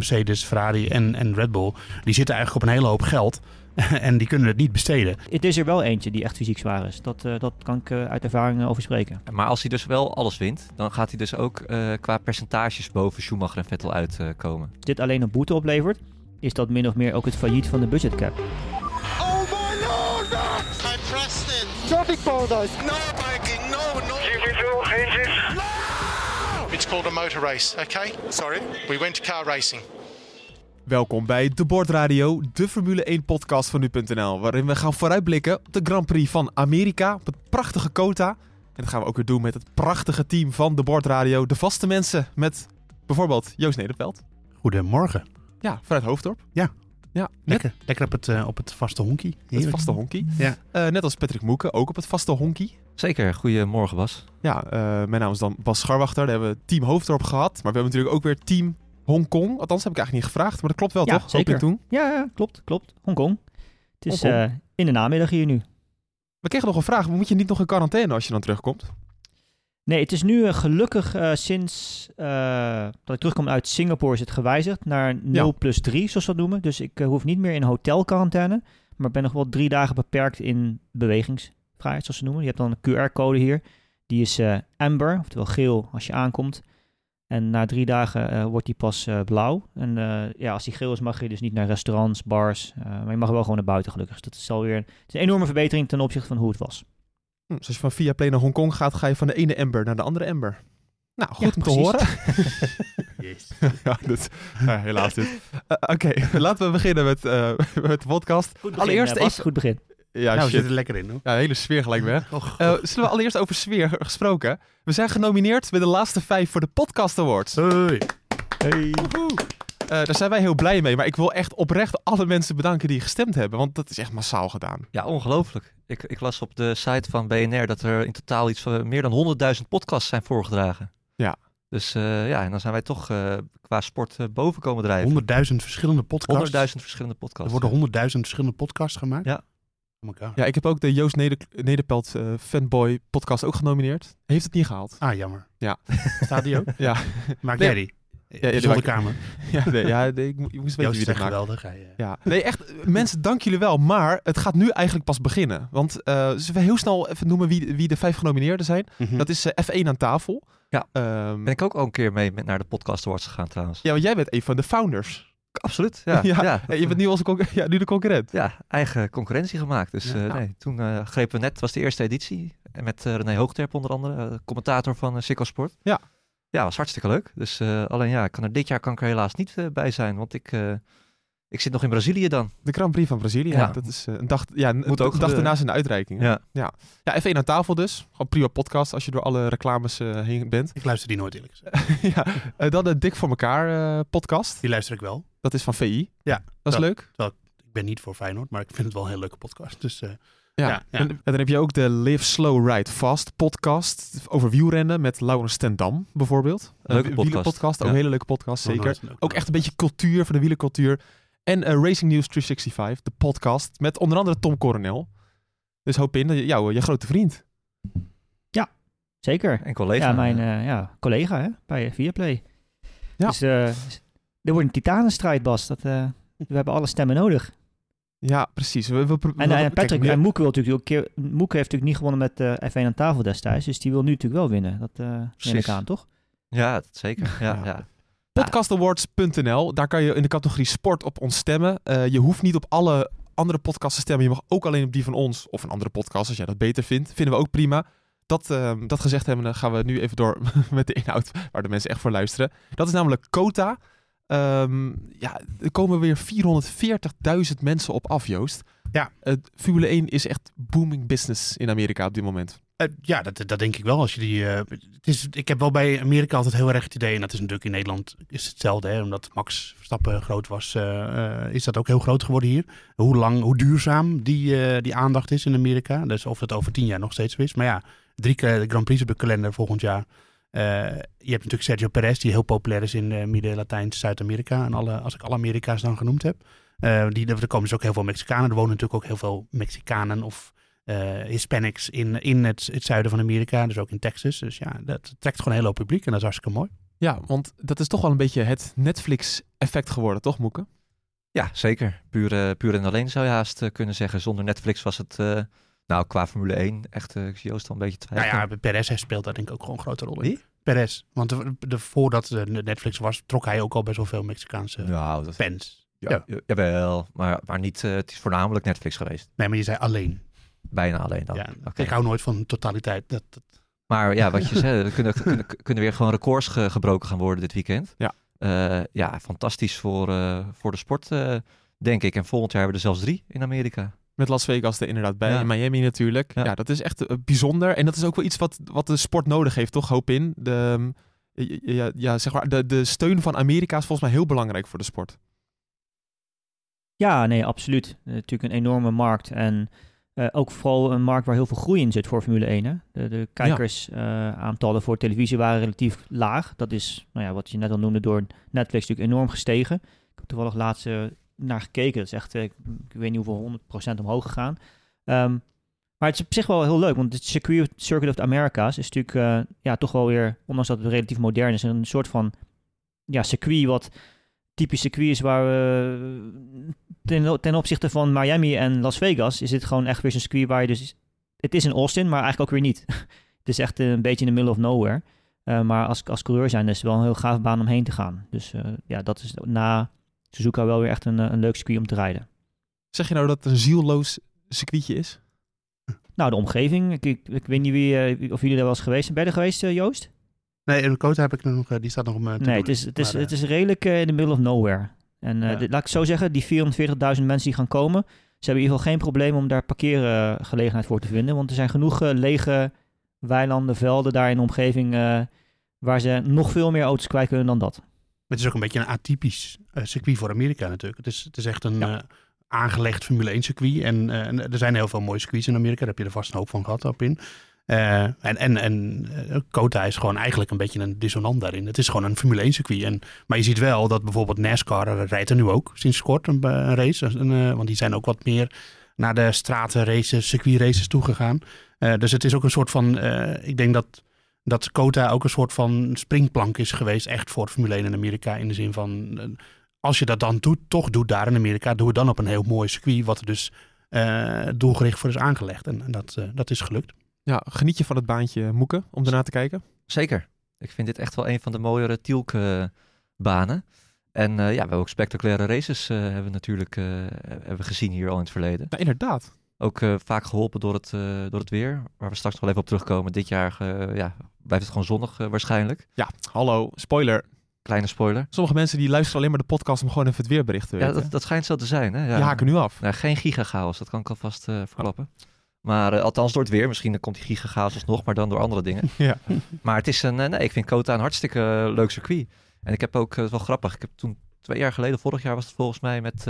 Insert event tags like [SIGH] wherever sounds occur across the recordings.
Mercedes, Ferrari en, en Red Bull, die zitten eigenlijk op een hele hoop geld. [LAUGHS] en die kunnen het niet besteden. Het is er wel eentje die echt fysiek zwaar is. Dat, uh, dat kan ik uh, uit ervaring over spreken. Maar als hij dus wel alles wint, dan gaat hij dus ook uh, qua percentages boven Schumacher en Vettel uitkomen. Als dit alleen een boete oplevert, is dat min of meer ook het failliet van de budgetcap. Oh my lord! I pressed it! Traffic paradise! No, It's called a motor race, okay? Sorry? We went to car racing. Welkom bij De Bordradio, de Formule 1 podcast van nu.nl, waarin we gaan vooruitblikken op de Grand Prix van Amerika, op het prachtige Kota. En dat gaan we ook weer doen met het prachtige team van De Bordradio, de vaste mensen, met bijvoorbeeld Joost Nederveld. Goedemorgen. Ja, vanuit Hoofddorp. Ja. Ja, lekker, lekker op, het, uh, op het vaste honkie. Het vaste honkie. Ja. Uh, net als Patrick Moeken, ook op het vaste honkie. Zeker, goedemorgen Bas. Ja, uh, mijn naam is dan Bas Scharwachter, daar hebben we team Hoofddorp gehad. Maar we hebben natuurlijk ook weer team Hongkong. Althans, heb ik eigenlijk niet gevraagd, maar dat klopt wel, ja, toch? Zeker. Toen? Ja, ja, klopt, klopt. Hongkong. Het is uh, in de namiddag hier nu. We kregen nog een vraag. Moet je niet nog in quarantaine als je dan terugkomt? Nee, het is nu uh, gelukkig uh, sinds dat ik terugkom uit Singapore is het gewijzigd naar 0 ja. plus 3, zoals we dat noemen. Dus ik hoef niet meer in hotelquarantaine, maar ben nog wel drie dagen beperkt in bewegingsvrijheid, zoals ze noemen. Je hebt dan een QR-code hier. Die is amber, oftewel geel als je aankomt. En na drie dagen wordt die pas blauw. En ja, als die geel is, mag je dus niet naar restaurants, bars. maar je mag wel gewoon naar buiten, gelukkig. Dus dat is alweer het is een enorme verbetering ten opzichte van hoe het was. Hm, dus als je van via Play naar Hongkong gaat, ga je van de ene ember naar de andere ember. Nou, goed ja, om precies. te horen. [LAUGHS] yes. [LAUGHS] ja, dus, helaas dit. [LAUGHS] Oké, okay, laten we beginnen met, met de podcast. Goed begin, Allereerst Bas, even... goed begin. Ja, nou, shit. we zitten er lekker in. Hoor. Ja, hele sfeer gelijk weg. Oh, uh, zullen we allereerst over sfeer gesproken? We zijn genomineerd bij de laatste vijf voor de Podcast Awards. Hey. Hey. Uh, daar zijn wij heel blij mee. Maar ik wil echt oprecht alle mensen bedanken die gestemd hebben. Want dat is echt massaal gedaan. Ja, ongelooflijk. Ik, ik las op de site van BNR dat er in totaal iets van meer dan 100.000 podcasts zijn voorgedragen. Ja. Dus uh, ja, en dan zijn wij toch uh, qua sport uh, boven komen drijven. 100.000 verschillende podcasts. 100.000 verschillende podcasts. Er worden 100.000 verschillende podcasts gemaakt. Ja. Oh my God. Ja, ik heb ook de Joost Neder Nederpelt uh, Fanboy podcast ook genomineerd. Heeft het niet gehaald. Ah, jammer. Ja. Staat die ook? [LAUGHS] ja. Maak Nee. jij die? Ja, ja, Zonder die kamer. [LAUGHS] Ja, nee, ja nee, ik, mo- ik moest weten wie is dat echt maakt. geweldig. Hij, eh, Ja. Nee, echt, mensen, dank jullie wel. Maar het gaat nu eigenlijk pas beginnen. Want uh, zullen we heel snel even noemen wie, wie de vijf genomineerden zijn? mhm. Dat is uh, F1 aan tafel. Ja. Ehm, Ben ik ook al een keer mee met naar de podcast awards gegaan trouwens. ja, want jij bent een van de founders. Absoluut, ja. [LAUGHS] Ja, ja. Ja, je bent nu, onze concu- ja, nu de concurrent. Ja, eigen concurrentie gemaakt. Dus Ja. eh, nee, toen eh, grepen we net, het was de eerste editie. En met eh, René Hoogterp onder andere, eh, commentator van uh, Sikko Sport. Ja. Ja, was hartstikke leuk. Dus eh, alleen ja, ik kan er dit jaar kan ik er helaas niet eh, bij zijn. Want ik, eh, ik zit nog in Brazilië dan. De Grand Prix van Brazilië. Ja. Dat is een dag, ja, een, Moet ook een dag daarna zijn uitreiking. Ja. Ja. ja, F1 aan tafel dus. Gewoon prima podcast als je door alle reclames eh, heen bent. Ik luister die nooit eerlijk gezegd. [LAUGHS] ja. Eh, dan de Dik voor elkaar eh, podcast. Die luister ik wel. Dat is van VI. Ja, Dat is leuk. Ik ben niet voor Feyenoord, maar ik vind het wel een hele leuke podcast. Dus eh, Ja. Ja, ja. En, en dan heb je ook de Live Slow Ride Fast podcast over wielrennen met Laurens ten Dam bijvoorbeeld. Leuke Een podcast. ook Ja. een hele leuke podcast, zeker. Ook echt een beetje cultuur van de wielercultuur. En eh, Racing News 365, de podcast met onder andere Tom Coronel. Dus hoop in, dat jou, je grote vriend. Zeker. En collega. Ja, mijn eh, ja, collega hè, bij Viaplay. Ja. Dus eh, er wordt een titanenstrijd, Bas. Dat, eh, we hebben alle stemmen nodig. Ja, precies. We, we, En, we- eh, kijk, Patrick nu- en Moeke, wil natuurlijk ook keer, Moeke heeft natuurlijk niet gewonnen met eh F1 aan tafel destijds. Dus die wil nu natuurlijk wel winnen. Dat eh neem ik aan, toch? Ja, dat zeker. [LAUGHS] Ja, Ja. ja. Podcastawards.nl, daar kan je in de categorie sport op ons stemmen. Eh, je hoeft niet op alle andere podcasts te stemmen. Je mag ook alleen op die van ons of een andere podcast als jij dat beter vindt. Vinden we ook prima. Dat, ehm, dat gezegd hebben, dan gaan we nu even door [LAUGHS] met de inhoud waar de mensen echt voor luisteren. Dat is namelijk Kota. Ehm, ja, er komen weer 440.000 mensen op af, Joost. Ja. Formule 1 is echt booming business in Amerika op dit moment. Eh, ja, dat, dat denk ik wel. Als je die, eh, het is, ik heb wel bij Amerika altijd heel erg het idee, en dat is natuurlijk in Nederland is hetzelfde, hè, omdat Max Verstappen groot was, eh, is dat ook heel groot geworden hier. Hoe lang, hoe duurzaam die, die aandacht is in Amerika. Dus of het over tien jaar nog steeds is. Maar ja, drie keer de Grand Prix op de kalender volgend jaar. Eh, je hebt natuurlijk Sergio Perez, die heel populair is in eh, Midden, Latijn, Zuid-Amerika. En alle, als ik alle Amerika's dan genoemd heb. Eh, die, er komen dus ook heel veel Mexicanen. Er wonen natuurlijk ook heel veel Mexicanen of eh, Hispanics in, in het, het zuiden van Amerika. Dus ook in Texas. Dus ja, dat trekt gewoon een hele hoop publiek en dat is hartstikke mooi. Ja, want dat is toch wel een beetje het Netflix-effect geworden, toch Moeke? Ja, zeker. Puur, puur en alleen zou je haast kunnen zeggen. Zonder Netflix was het, eh, nou, qua Formule 1, echt, eh, ik zie Joost al een beetje Nou ja, Perez heeft- speelt daar denk ik ook gewoon een grote rol in. Wie? Perez. Want de, de- voordat de Netflix was, trok hij ook al best wel veel Mexicaanse Nou, dat, fans. ja, ja. ja. Jawel, maar, maar niet, eh, het is voornamelijk Netflix geweest. Nee, maar je zei alleen. Bijna alleen dan. ja. Ik hou nooit van totaliteit. Dat, dat- Maar ja, wat je [LAUGHS] zei, er kunnen, kunnen, kunnen weer gewoon records ge- gebroken gaan worden dit weekend. Ja. Eh, ja, fantastisch voor, eh, voor de sport, eh, denk ik. En volgend jaar hebben we er zelfs drie in Amerika. Met Las Vegas er inderdaad bij. Ja. En Miami natuurlijk. Ja. Ja. dat is echt eh, bijzonder. En dat is ook wel iets wat, wat de sport nodig heeft, toch? Hoop in. De, ehm, ja, ja, zeg maar, de, de steun van Amerika is volgens mij heel belangrijk voor de sport. Ja, nee, absoluut. Eh, natuurlijk een enorme markt. En eh, ook vooral een markt waar heel veel groei in zit voor Formule 1. Hè? De, de kijkersaantallen voor televisie waren relatief laag. Dat is, nou ja, wat je net al noemde, door Netflix natuurlijk enorm gestegen. Ik heb toevallig laatst eh, naar gekeken. Dat is echt, eh, ik, ik weet niet hoeveel, 100% omhoog gegaan. Ehm, maar het is op zich wel heel leuk, want het circuit, Circuit of the Americas is natuurlijk eh, ja, toch wel weer, ondanks dat het relatief modern is, een soort van ja, circuit wat typisch circuit is waar we ten, ten opzichte van Miami en Las Vegas is dit gewoon echt weer zo'n circuit waar je dus het is in Austin, maar eigenlijk ook weer niet. [LAUGHS] het is echt een beetje in the middle of nowhere. Eh, maar als, als coureur zijn is het wel een heel gaaf baan om heen te gaan. Dus eh, ja, dat is na Suzuka wel weer echt een, eh, een leuk circuit om te rijden. Zeg je nou dat het een zielloos circuitje is? Nou, de omgeving. Ik, ik, ik weet niet wie, eh, of jullie daar wel eens geweest zijn. Ben je er geweest, eh, Joost? Nee, in Kota heb ik nog, die staat nog om Nee, doen. het is, het is, Maar, het is redelijk in the middle of nowhere. En eh, Ja. dit- laat ik zo zeggen, die 440.000 mensen die gaan komen, ze hebben in ieder geval geen probleem om daar parkeergelegenheid voor te vinden. Want er zijn genoeg lege weilanden, velden daar in de omgeving eh, waar ze nog veel meer auto's kwijt kunnen dan dat. Het is ook een beetje een atypisch eh, circuit voor Amerika natuurlijk. Het is, het is echt een Ja. eh, aangelegd Formule 1 circuit. En, eh, en er zijn heel veel mooie circuits in Amerika. Daar heb je er vast een hoop van gehad op in. En en, en Kota is gewoon eigenlijk een beetje een dissonant daarin. Het is gewoon een Formule 1 circuit. En, maar je ziet wel dat bijvoorbeeld NASCAR rijdt er nu ook sinds kort een, een race. Een, want die zijn ook wat meer naar de stratenraces, circuitraces toegegaan. Dus het is ook een soort van, ik denk dat dat Kota ook een soort van springplank is geweest, echt voor Formule 1 in Amerika. In de zin van, eh, als je dat dan doet, toch doet daar in Amerika, doe het dan op een heel mooi circuit, wat er dus eh, doelgericht voor is aangelegd. En, en dat, eh, dat is gelukt. Ja, geniet je van het baantje Moeke om daarna te kijken? Zeker. Ik vind dit echt wel een van de mooiere Tielke-banen. En eh, ja, we hebben ook spectaculaire races eh, hebben we natuurlijk eh, hebben we gezien hier al in het verleden. Nou, inderdaad. Ook eh, vaak geholpen door het, eh, door het weer, waar we straks nog wel even op terugkomen. Dit jaar eh, ja, blijft het gewoon zonnig waarschijnlijk. Ja, hallo, spoiler. Kleine spoiler. Sommige mensen die luisteren alleen maar de podcast om gewoon even het weerbericht te Ja, weten. dat, dat schijnt zo te zijn. Hè? Ja. Die haken nu af. Nou, geen gigachaos, dat kan ik alvast verklappen. Maar eh, althans door het weer. Misschien komt die gigachaos alsnog, maar dan door andere dingen. [LAUGHS] Ja. Maar het is een, nee, ik vind Kota een hartstikke leuk circuit. En ik heb ook, eh, wel grappig, ik heb toen twee jaar geleden, vorig jaar was het volgens mij, met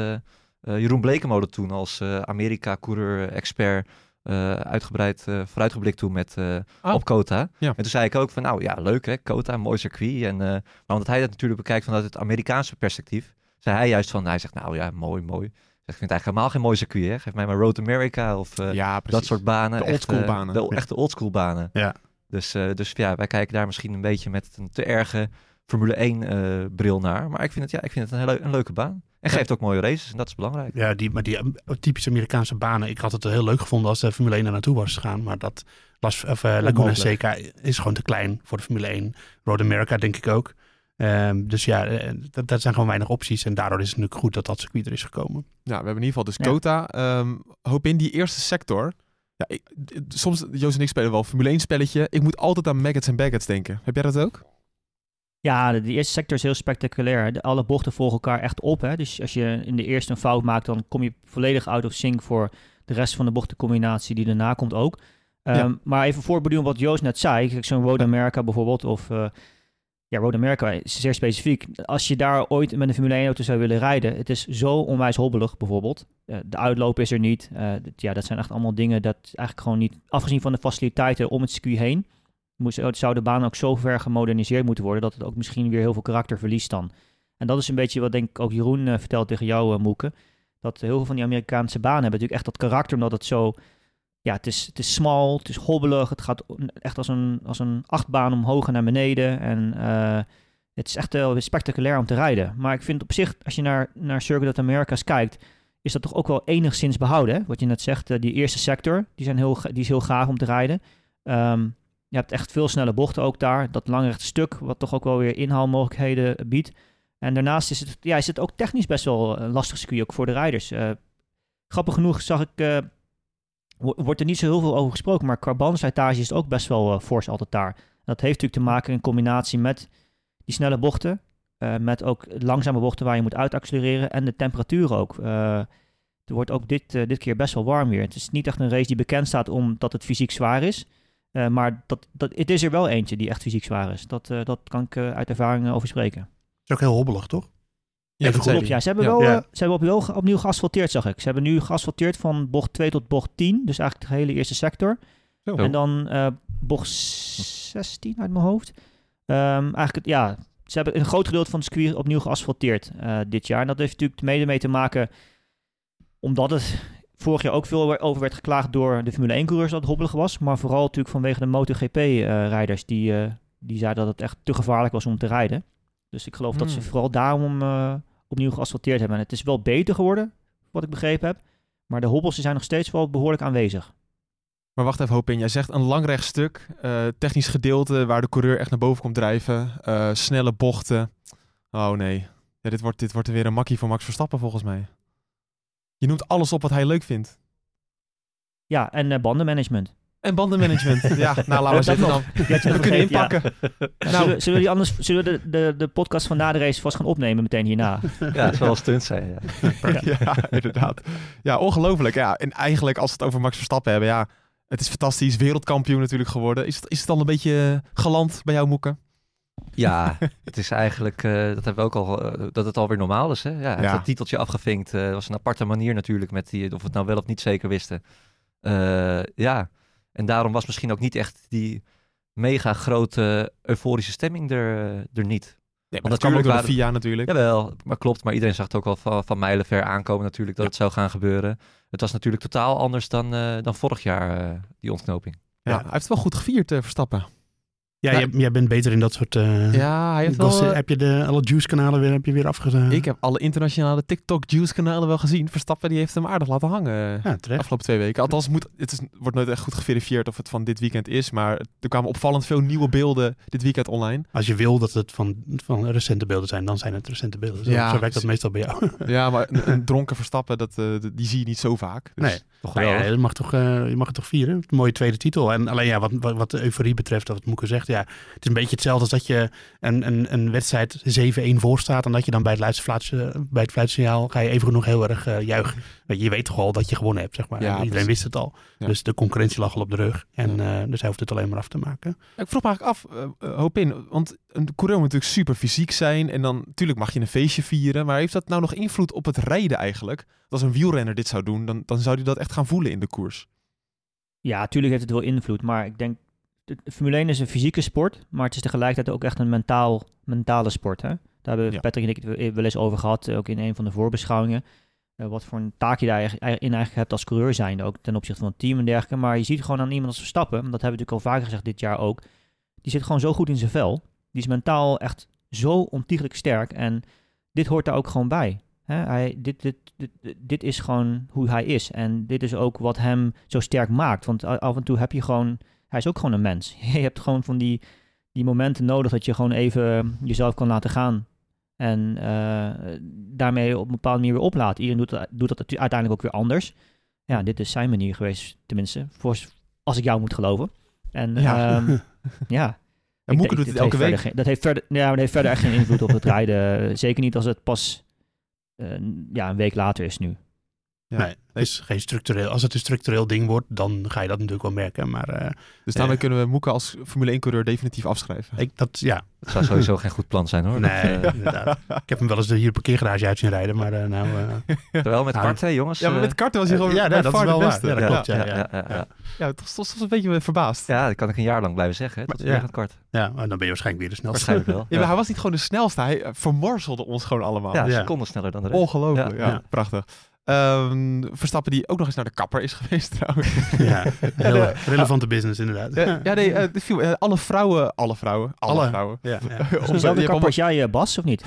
Jeroen Blekemode toen als eh, Amerika-coureur-expert eh, uitgebreid eh, vooruitgeblikt toen met, eh, Oh. op Kota. Ja. En toen zei ik ook van, nou ja, leuk hè, Kota, een mooi circuit. En, eh, maar omdat hij dat natuurlijk bekijkt vanuit het Amerikaanse perspectief, zei hij juist van, hij zegt, nou ja, mooi, mooi. Ik vind het eigenlijk helemaal geen mooi circuit, hè. Geef mij maar Road America of eh, ja, dat soort banen. De oldschool eh, banen. De Ja. echte oldschool banen. Ja. Dus, eh, dus ja, wij kijken daar misschien een beetje met een te erge Formule 1 eh, bril naar. Maar ik vind het, ja, ik vind het een, hele, een leuke baan. En geeft ook mooie races en dat is belangrijk. Ja, die, maar die eh, typische Amerikaanse banen. Ik had het heel leuk gevonden als de Formule 1 er naartoe was gegaan. Maar dat Las, of, eh, Laguna. Seca is gewoon te klein voor de Formule 1. Road America denk ik ook. Ehm, dus ja, dat, dat zijn gewoon weinig opties. En daardoor is het natuurlijk goed dat dat circuit er is gekomen. Ja, we hebben in ieder geval dus Ja. Kota. Ehm, hoop in die eerste sector. Ja, ik, soms, Joost en ik spelen wel Formule 1 spelletje. Ik moet altijd aan Maggots en Baggots denken. Heb jij dat ook? Ja, de, de eerste sector is heel spectaculair. De, alle bochten volgen elkaar echt op. Hè? Dus als je in de eerste een fout maakt, dan kom je volledig out of sync voor de rest van de bochtencombinatie die daarna komt ook. Ehm, Ja. Maar even voorbeduren wat Joost net zei. Kijk, zo'n Road America bijvoorbeeld, of eh, ja, Road America is zeer specifiek. Als je daar ooit met een Formule 1 auto zou willen rijden, het is zo onwijs hobbelig bijvoorbeeld. Eh, de uitloop is er niet. Eh, ja, dat zijn echt allemaal dingen dat eigenlijk gewoon niet, afgezien van de faciliteiten om het circuit heen, moest, zou de baan ook zo ver gemoderniseerd moeten worden dat het ook misschien weer heel veel karakter verliest dan. En dat is een beetje wat denk ik ook Jeroen eh, vertelt tegen jou, uh, Moeke. Dat heel veel van die Amerikaanse banen hebben natuurlijk echt dat karakter omdat het zo... Ja, het is, het is smal, het is hobbelig, het gaat echt als een, als een achtbaan omhoog en naar beneden. En eh, Het is echt wel spectaculair om te rijden. Maar ik vind op zich, als je naar, naar Circuit of Americas kijkt, is dat toch ook wel enigszins behouden. Wat je net zegt, die eerste sector, die, zijn heel, die is heel gaaf om te rijden. Ehm, je hebt echt veel snelle bochten ook daar. Dat langrechte stuk, wat toch ook wel weer inhaalmogelijkheden biedt. En daarnaast is het, ja, is het ook technisch best wel een lastig circuit, ook voor de rijders. Uh, grappig genoeg zag ik, uh, wordt er niet zo heel veel over gesproken, maar carbonslijtage is ook best wel uh, fors altijd daar. dat heeft natuurlijk te maken in combinatie met die snelle bochten, met ook langzame bochten waar je moet uitaccelereren en de temperatuur ook. er wordt ook dit, dit keer best wel warm weer. Het is niet echt een race die bekend staat omdat het fysiek zwaar is. Maar dat, dat, het is er wel eentje die echt fysiek zwaar is. Dat, dat kan ik uit ervaring over spreken is ook heel hobbelig, toch? Ja, dat klopt. Ja, ze hebben wel, ja. ze hebben opnieuw, opnieuw geasfalteerd, zag ik. Ze hebben nu geasfalteerd van bocht 2 tot bocht 10. Dus eigenlijk de hele eerste sector. En dan bocht 16 uit mijn hoofd. Um, eigenlijk, ja, ze hebben een groot gedeelte van het circuit opnieuw geasfalteerd dit jaar. En dat heeft natuurlijk mede mee te maken omdat het vorig jaar ook veel over werd geklaagd door de Formule 1-coureurs dat het hobbelig was. Maar vooral natuurlijk vanwege de MotoGP-rijders uh, die, die zeiden dat het echt te gevaarlijk was om te rijden. Dus ik geloof dat ze Hmm. vooral daarom uh, opnieuw geasfalteerd hebben. En het is wel beter geworden, wat ik begrepen heb. Maar de hobbels zijn nog steeds wel behoorlijk aanwezig. Maar wacht even, Hopin. Jij zegt een lang rechtstuk, uh, technisch gedeelte waar de coureur echt naar boven komt drijven, uh, snelle bochten. Oh nee, ja, dit, wordt, dit wordt weer een makkie voor Max Verstappen volgens mij. Je noemt alles op wat hij leuk vindt. Ja, en uh, bandenmanagement. En bandenmanagement. [LAUGHS] ja, nou laten we zitten dan. We kunnen inpakken. Ja. Nou, zullen, we, zullen, we die anders, zullen we de, de, de podcast van na de race vast gaan opnemen meteen hierna? ja, het zal wel stunt zijn. Ja, [LAUGHS] ja inderdaad. Ja, ongelooflijk. Ja, en eigenlijk als we het over Max Verstappen hebben, ja, het is fantastisch. Wereldkampioen natuurlijk geworden. Is het, is het al een beetje geland bij jou, Moeke? Ja, het is eigenlijk, uh, dat hebben we ook al, uh, dat het alweer normaal is. Hè? Ja, het ja. titeltje afgevinkt. Uh, was een aparte manier natuurlijk, met die, of we het nou wel of niet zeker wisten. ja, en daarom was misschien ook niet echt die mega grote euforische stemming er, er niet. Nee, maar Want dat kwam ook door de VIA natuurlijk. Jawel, maar klopt. Maar iedereen zag het ook al van, van mijlenver aankomen natuurlijk dat ja. het zou gaan gebeuren. Het was natuurlijk totaal anders dan, uh, dan vorig jaar, uh, die ontknoping. Ja, ja, hij heeft het wel goed gevierd, uh, Verstappen. Ja, jij, jij, bent beter in dat soort. Uh, ja, hij heeft wel. heb je de, alle juice-kanalen weer, heb je weer afgezet? Ik heb alle internationale TikTok-juice-kanalen wel gezien. Verstappen die heeft hem aardig laten hangen. Ja, de afgelopen twee weken. Althans, moet, het is, wordt nooit echt goed geverifieerd of het van dit weekend is. Maar er kwamen opvallend veel nieuwe beelden dit weekend online. Als je wil dat het van, van recente beelden zijn, dan zijn het recente beelden. Zo, ja, zo werkt dat meestal bij jou. [LAUGHS] Ja, maar [LAUGHS] een, een dronken Verstappen, dat, uh, die zie je niet zo vaak. Dus nee, toch nou ja, je, mag toch, je mag het toch vieren. Een mooie tweede titel. En alleen ja, wat, wat, wat de euforie betreft, wat Moeke zegt, ja, het is een beetje hetzelfde als dat je een, een, een wedstrijd 7-1 voor staat. En dat je dan bij het laatste fluitje, bij het fluitsignaal ga je even genoeg heel erg uh, juichen. Je, je weet toch al dat je gewonnen hebt, zeg maar. Ja, Iedereen wist het al. Ja. Dus de concurrentie lag al op de rug. En ja. uh, dus hij hoeft het alleen maar af te maken. Ik vroeg me eigenlijk af, uh, hoop in. Want een coureur moet natuurlijk super fysiek zijn. En dan natuurlijk mag je een feestje vieren. Maar heeft dat nou nog invloed op het rijden eigenlijk? Als een wielrenner dit zou doen, dan, dan zou hij dat echt gaan voelen in de koers. Ja, natuurlijk heeft het wel invloed. Maar ik denk de Formule 1 is een fysieke sport, maar het is tegelijkertijd ook echt een mentaal, mentale sport. Hè? Daar hebben ja. Patrick en ik het wel eens over gehad, ook in een van de voorbeschouwingen. Uh, wat voor een taak je daarin eigenlijk hebt als coureur zijnde, ook ten opzichte van het team en dergelijke. Maar je ziet gewoon aan iemand als Verstappen, dat hebben we natuurlijk al vaker gezegd dit jaar ook, die zit gewoon zo goed in zijn vel. Die is mentaal echt zo ontiegelijk sterk en dit hoort daar ook gewoon bij. Hè? Hij, dit, dit, dit, dit is gewoon hoe hij is en dit is ook wat hem zo sterk maakt. Want af en toe heb je gewoon hij is ook gewoon een mens. [LAUGHS] Je hebt gewoon van die, die momenten nodig dat je gewoon even jezelf kan laten gaan. En uh, daarmee op een bepaalde manier weer oplaat. Iedereen doet, doet dat uiteindelijk ook weer anders. Ja, dit is zijn manier geweest, tenminste. Voor, als ik jou moet geloven. En ja. Um, [LAUGHS] ja. En Moeke doet het elke week. Geen, dat, heeft verder, ja, dat heeft verder echt geen invloed op het rijden. Zeker niet als het pas uh, ja, een week later is nu. Ja. Nee, het is geen structureel. Als het een structureel ding wordt, dan ga je dat natuurlijk wel merken. Maar, uh, dus daarmee uh, kunnen we Moeke als Formule 1-coureur definitief afschrijven. Ik, dat, ja. Dat zou sowieso geen goed plan zijn hoor. Nee, dat, uh... inderdaad. Ik heb hem wel eens hier op parkeergarage uit zien rijden, maar nou... [LAUGHS] Terwijl met karten, jongens. Ja, maar met karten was hij gewoon ja, nee, dat is wel beste. waar. Ja, dat klopt, ja. Ja, ja, ja, ja. ja toch, toch, toch een beetje verbaasd. Ja, dat kan ik een jaar lang blijven zeggen. Is weer het kart. Ja, maar dan ben je waarschijnlijk weer de snelste. Waarschijnlijk wel. [LAUGHS] Ja, maar hij was niet gewoon de snelste. Hij vermorzelde ons gewoon allemaal. Ja, seconden sneller dan de rest. Ongelooflijk, ja. Prachtig. Ehm, Verstappen die ook nog eens naar de kapper is [LAUGHS] geweest trouwens. Ja, [LAUGHS] heel relevante business inderdaad. Ja, ja, nee, [LAUGHS] eh, dit viel- eh, alle vrouwen, alle vrouwen, alle, Alle. vrouwen. Ja, ja. Kapper als jij, eh, Bas, of niet?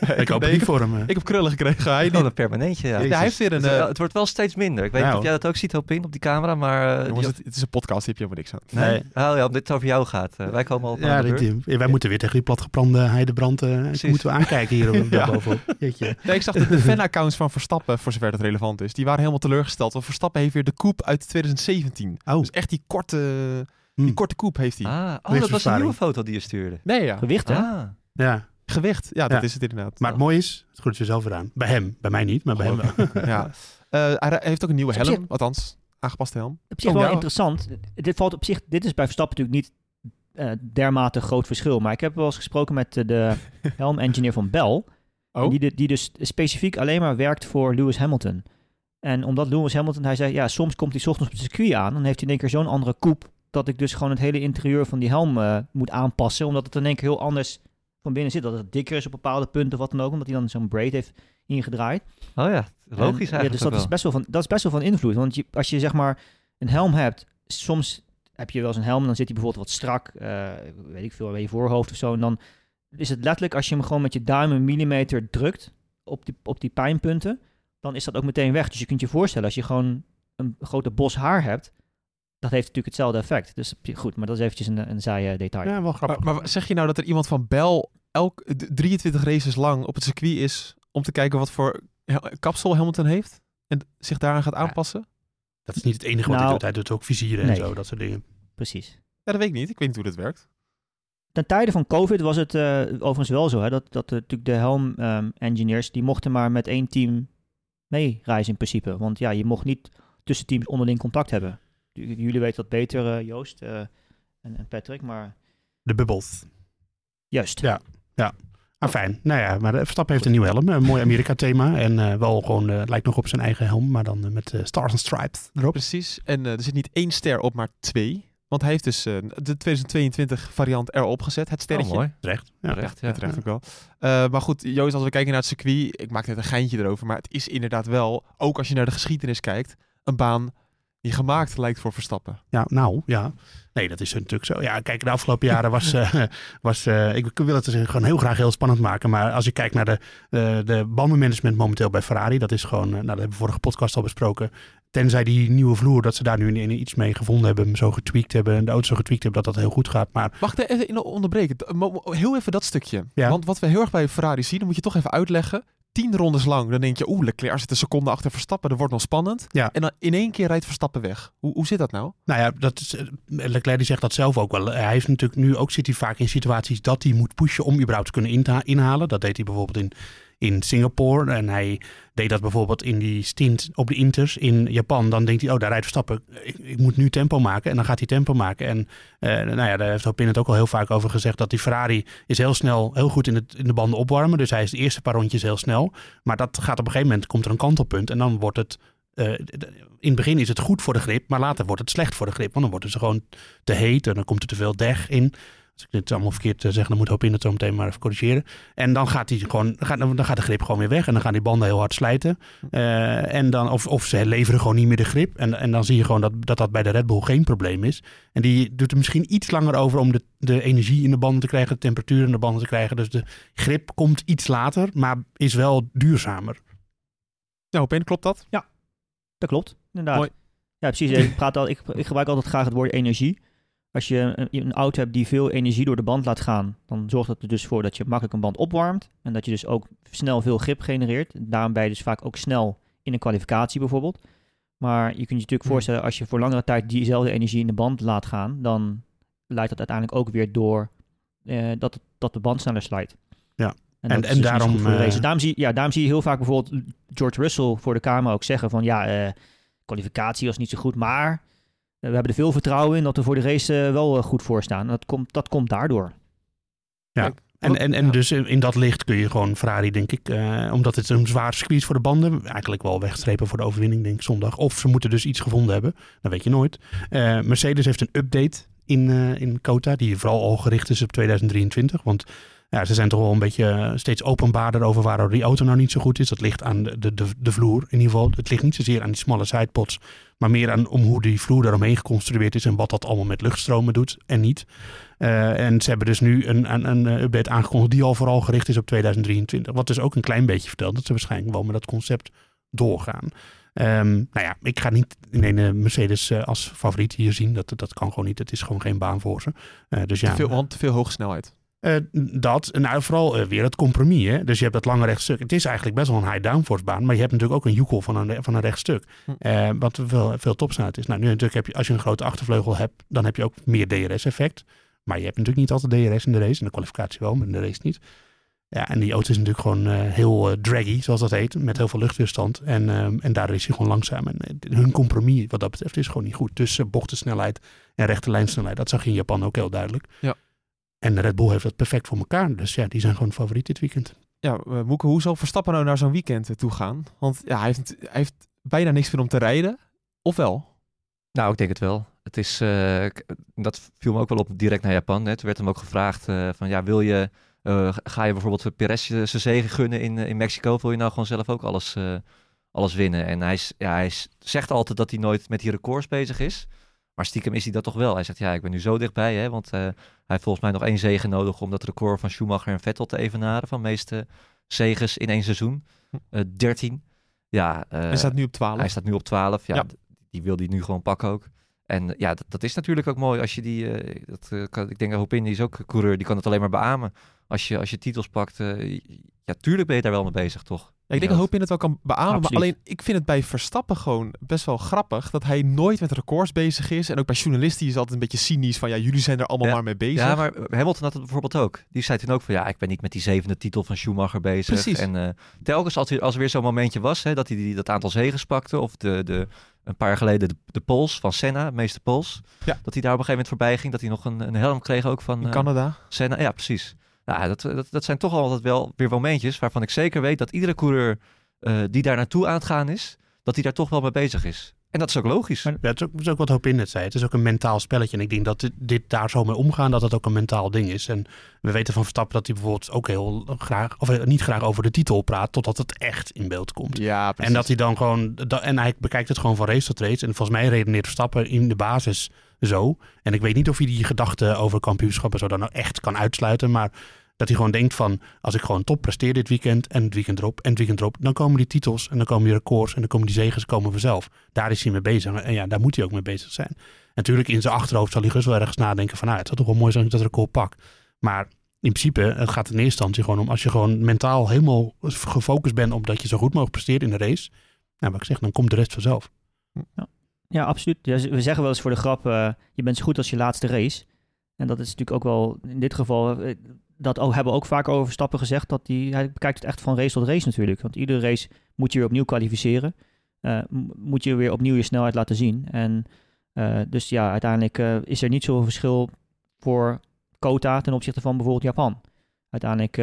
Ja, Ik hoop nee, niet voor hem. Ik heb krullen gekregen. Hij niet. een permanentje, ja. Ja, hij heeft weer een... Het, het wordt wel steeds minder. Ik weet Nou. niet of jij dat ook ziet, Hopin, op die camera, maar... eh, jongens, die- het, het is een podcast, hier heb je helemaal niks aan. Nee. Nee. Oh ja, omdat het over jou gaat. Wij komen al op Ja, die- wij moeten weer tegen die platgebrande heidebrand. eh moeten we aankijken hier op Ja. Nee, ik zag de, de fanaccounts van Verstappen, voor zover dat relevant is. Die waren helemaal teleurgesteld. Want Verstappen heeft weer de coupe uit 2017. Oh. Dus echt die korte, die korte coupe heeft hij. Ah, oh, dat was een nieuwe foto die je stuurde. Nee, ja. Gewicht, hè? Ah, Ja, Gewicht. Ja, dat Ja. is het inderdaad. maar het mooie is, het groeit jezelf weer aan. Bij hem, bij mij niet, maar bij hem wel. ja. [LAUGHS] Eh, hij heeft ook een nieuwe helm, althans, aangepaste helm. Op zich Oh, wel interessant. Dit valt op zich, dit is bij Verstappen natuurlijk niet eh, dermate groot verschil. Maar ik heb wel eens gesproken met eh, de [LAUGHS] helm-engineer van Bell. Oh. Die, die dus specifiek alleen maar werkt voor Lewis Hamilton. En omdat Lewis Hamilton, hij zei, ja, soms komt hij ochtends op het circuit aan. Dan heeft hij in één keer zo'n andere coupe. Dat ik dus gewoon het hele interieur van die helm eh, moet aanpassen. Omdat het in één keer heel anders van binnen zit. Dat het dikker is op bepaalde punten of wat dan ook. Omdat hij dan zo'n braid heeft ingedraaid. oh ja, logisch En, eigenlijk ja, dus dat is, best wel van, dat is best wel van invloed. Want je, als je zeg maar een helm hebt, soms heb je wel eens een helm en dan zit hij bijvoorbeeld wat strak, eh, weet ik veel, bij je voorhoofd of zo. En dan is het letterlijk, als je hem gewoon met je duim een millimeter drukt op die, op die pijnpunten, dan is dat ook meteen weg. Dus je kunt je voorstellen, als je gewoon een grote bos haar hebt, dat heeft natuurlijk hetzelfde effect. Dus goed, maar dat is eventjes een, een saaie detail. Ja, wel grappig. Maar, maar zeg je nou dat er iemand van Bell elk d- 23 races lang op het circuit is om te kijken wat voor kapsel Hamilton heeft? En zich daaraan gaat Ja. aanpassen? Dat is niet het enige wat Nou, hij doet. Hij doet ook vizieren en zo, dat soort dingen. Precies. Ja, dat weet ik niet. Ik weet niet hoe dat werkt. Ten tijde van COVID was het eh, overigens wel zo, hè, dat, dat de, natuurlijk de helm-engineers, die mochten maar met één team meereizen in principe. Want ja, je mocht niet tussen teams onderling contact hebben. J- Jullie weten dat beter, eh, Joost eh, en, en Patrick, maar De bubbles. juist. Ja. Ah, fijn. Nou ja, maar Verstappen heeft een nieuwe helm. Een mooi Amerika-thema. [LAUGHS] En eh, wel gewoon, eh, lijkt nog op zijn eigen helm, maar dan met stars and stripes erop. Precies. En er zit niet één ster op, maar twee. Want hij heeft dus eh, de 2022 variant erop gezet. Het Oh, sterretje. mooi. Terecht. Ja. Terecht, ja. Ja, terecht ook wel. Eh, maar goed, Joost, als we kijken naar het circuit, ik maak net een geintje erover, maar het is inderdaad wel, ook als je naar de geschiedenis kijkt, een baan die gemaakt lijkt voor Verstappen. Ja, nou, ja. Nee, dat is natuurlijk zo. Ja, kijk, de afgelopen [LAUGHS] jaren was, eh, was eh, ik wil het dus gewoon heel graag heel spannend maken. Maar als je kijkt naar de, eh, de bandenmanagement momenteel bij Ferrari, dat is gewoon, nou, dat hebben we vorige podcast al besproken. Tenzij die nieuwe vloer, dat ze daar nu in- in iets mee gevonden hebben, hem zo getweakt hebben, en de auto zo getweakt hebben, dat dat heel goed gaat. Maar ik er even in onderbreken? Heel even dat stukje. Ja. Want wat we heel erg bij Ferrari zien, dan moet je toch even uitleggen. Tien rondes lang, dan denk je, oeh, Leclerc zit een seconde achter Verstappen, dat wordt nog spannend. Ja. En dan in één keer rijdt Verstappen weg. Hoe, hoe zit dat nou? Nou ja, dat is, eh, Leclerc die zegt dat zelf ook wel. Hij heeft natuurlijk nu ook zit hij vaak in situaties dat hij moet pushen om überhaupt te kunnen inhalen. Dat deed hij bijvoorbeeld in, in Singapore. En hij deed dat bijvoorbeeld in die stint op de Inters in Japan. Dan denkt hij, oh daar rijdt Verstappen. Ik, ik moet nu tempo maken. En dan gaat hij tempo maken. En eh, nou ja, daar heeft Hopin het ook al heel vaak over gezegd. Dat die Ferrari is heel snel, heel goed in, het, in de banden opwarmen. Dus hij is de eerste paar rondjes heel snel. Maar dat gaat op een gegeven moment, komt er een kantelpunt. En dan wordt het eh, in het begin is het goed voor de grip, maar later wordt het slecht voor de grip. Want dan wordt het gewoon te heet en dan komt er te veel deg in. Als ik dit allemaal verkeerd eh, zeg, dan moet hoop in het zo meteen maar even corrigeren. En dan gaat, die gewoon, gaat, dan gaat de grip gewoon weer weg en dan gaan die banden heel hard slijten. Eh, en dan, of, of ze leveren gewoon niet meer de grip. En, en dan zie je gewoon dat, dat dat bij de Red Bull geen probleem is. En die doet er misschien iets langer over om de, de energie in de banden te krijgen, de temperatuur in de banden te krijgen. Dus de grip komt iets later, maar is wel duurzamer. Nou, Ben, klopt dat? Dat klopt, inderdaad. Mooi. Ja, precies. Ik, praat al, ik, ik gebruik altijd graag het woord energie. Als je een, een auto hebt die veel energie door de band laat gaan, dan zorgt dat er dus voor dat je makkelijk een band opwarmt. En dat je dus ook snel veel grip genereert. Daarom ben je dus vaak ook snel in een kwalificatie bijvoorbeeld. Maar je kunt je natuurlijk Hmm. voorstellen, als je voor langere tijd diezelfde energie in de band laat gaan, dan leidt dat uiteindelijk ook weer door eh, dat, het- dat de band sneller slijt. Ja. En, En- dus daarom, eh. Daarom, zie, ja, daarom zie je heel vaak bijvoorbeeld George Russell voor de Kamer ook zeggen van ja, eh, kwalificatie was niet zo goed, maar we hebben er veel vertrouwen in dat we voor de race eh, wel eh, goed voor staan. Dat komt, dat komt daardoor. En, en, en Ja. dus in, dat licht kun je gewoon Ferrari, denk ik, eh, omdat het een zwaar circuit is voor de banden, eigenlijk wel wegstrepen voor de overwinning, denk ik, zondag. Of ze moeten dus iets gevonden hebben, dat weet je nooit. Eh, Mercedes heeft een update in, eh in Kota, die vooral al gericht is op 2023. Want Ja, ze zijn toch wel een beetje eh, steeds openbaarder over waarom die auto nou niet zo goed is. Dat ligt aan de, de, de, vloer in ieder geval. Het ligt niet zozeer aan die smalle sidepods, maar meer aan om hoe die vloer daaromheen geconstrueerd is en wat dat allemaal met luchtstromen doet en niet. Uh, en ze hebben dus nu een, een, een update aangekondigd die al vooral gericht is op 2023. Wat dus ook een klein beetje vertelt dat ze waarschijnlijk wel met dat concept doorgaan. Um, nou ja, ik ga niet in een Mercedes als favoriet hier zien. Dat, dat kan gewoon niet. Het is gewoon geen baan voor ze. Dus ja, te veel, want te veel hoge snelheid. Uh, dat, nou vooral weer het compromis. Hè? Dus je hebt dat lange rechtstuk. Het is eigenlijk best wel een high downforce baan. Maar je hebt natuurlijk ook een joekel van een, van een rechtstuk. Hm. wat veel, veel topsnelheid is. Nou, nu natuurlijk heb je, als je een grote achtervleugel hebt, dan heb je ook meer DRS-effect. Maar je hebt natuurlijk niet altijd DRS in de race. In de kwalificatie wel, maar in de race niet. Ja, en die auto is natuurlijk gewoon heel draggy, zoals dat heet, met heel veel luchtweerstand. En, uh, en daardoor is hij gewoon langzaam. En hun compromis wat dat betreft is gewoon niet goed. Tussen bochtensnelheid en rechte lijnsnelheid. Dat zag je in Japan ook heel duidelijk. Ja. En Red Bull heeft dat perfect voor elkaar. Dus ja, die zijn gewoon favoriet dit weekend. Ja, Moeke, hoe zal Verstappen nou naar zo'n weekend toe gaan? Want ja, hij, heeft, hij heeft bijna niks meer om te rijden. Of wel? Nou, ik denk het wel. Het is, dat viel me ook wel op direct naar Japan. Hè. Toen werd hem ook gevraagd van ja, wil je uh, ga je bijvoorbeeld Perez zijn zegen gunnen in, in Mexico? Wil je nou gewoon zelf ook alles, uh, alles winnen? En hij, is, ja, hij zegt altijd dat hij nooit met die records bezig is. Maar stiekem is hij dat toch wel. Hij zegt, ja, ik ben nu zo dichtbij. Hè, want uh, hij heeft volgens mij nog één zegen nodig om dat record van Schumacher en Vettel te evenaren. Van de meeste zegens in één seizoen. 13. Ja, hij staat nu op 12. Hij staat nu op 12. Ja, ja. Die wil hij nu gewoon pakken ook. En ja, dat, dat, is natuurlijk ook mooi als je die. dat, kan, ik denk dat Hopin die is ook coureur, die kan het alleen maar beamen als je, als je titels pakt, uh, ja, tuurlijk ben je daar wel mee bezig, toch? Ja, ik denk dat Hoop in het wel kan beamen. Maar alleen, ik vind het bij Verstappen gewoon best wel grappig dat hij nooit met records bezig is. En ook bij journalisten is altijd een beetje cynisch van ja, jullie zijn er allemaal ja, maar mee bezig. Ja, maar Hamilton had het bijvoorbeeld ook. Die zei toen ook van ja, ik ben niet met die zevende titel van Schumacher bezig. Precies. En uh, telkens als er, als er weer zo'n momentje was, hè, dat hij die, dat aantal zegens pakte. Of de, de, een paar jaar geleden de, de Pols van Senna, meeste Pols. Ja. Dat hij daar op een gegeven moment voorbij ging. Dat hij nog een, een helm kreeg ook van uh, Canada. Senna. Ja, precies. Nou, dat, dat, dat zijn toch altijd wel weer momentjes waarvan ik zeker weet dat iedere coureur uh, die daar naartoe aan het gaan is, dat hij daar toch wel mee bezig is. En dat is ook logisch. Maar, ja, het, is ook, is ook wat Hoop in het zei. Het is ook een mentaal spelletje. En ik denk dat dit, dit, daar zo mee omgaan, dat het ook een mentaal ding is. En we weten van Verstappen dat hij bijvoorbeeld ook heel graag, of niet graag over de titel praat, totdat het echt in beeld komt. Ja, en dat hij dan gewoon, dat, en hij bekijkt het gewoon van race tot race. En volgens mij redeneert Verstappen in de basis zo. En ik weet niet of hij die gedachten over kampioenschappen zo dan nou echt kan uitsluiten. Maar dat hij gewoon denkt van, als ik gewoon top presteer dit weekend en het weekend erop en het weekend erop, dan komen die titels en dan komen die records en dan komen die zegens komen vanzelf. Daar is hij mee bezig. En ja, daar moet hij ook mee bezig zijn. Natuurlijk in zijn achterhoofd zal hij dus wel ergens nadenken van, nou, het zou toch wel mooi zijn als ik dat record pak. Maar in principe, het gaat in eerste instantie gewoon om, als je gewoon mentaal helemaal gefocust bent op dat je zo goed mogelijk presteert in de race, nou, wat ik zeg, dan komt de rest vanzelf. Ja, ja absoluut. We zeggen wel eens voor de grap, uh, je bent zo goed als je laatste race. En dat is natuurlijk ook wel in dit geval dat ook, hebben we ook vaak over Stappen gezegd. Dat die, hij bekijkt het echt van race tot race natuurlijk. Want iedere race moet je weer opnieuw kwalificeren. Uh, moet je weer opnieuw je snelheid laten zien. En dus ja, uiteindelijk is er niet zoveel verschil voor Kota ten opzichte van bijvoorbeeld Japan. Uiteindelijk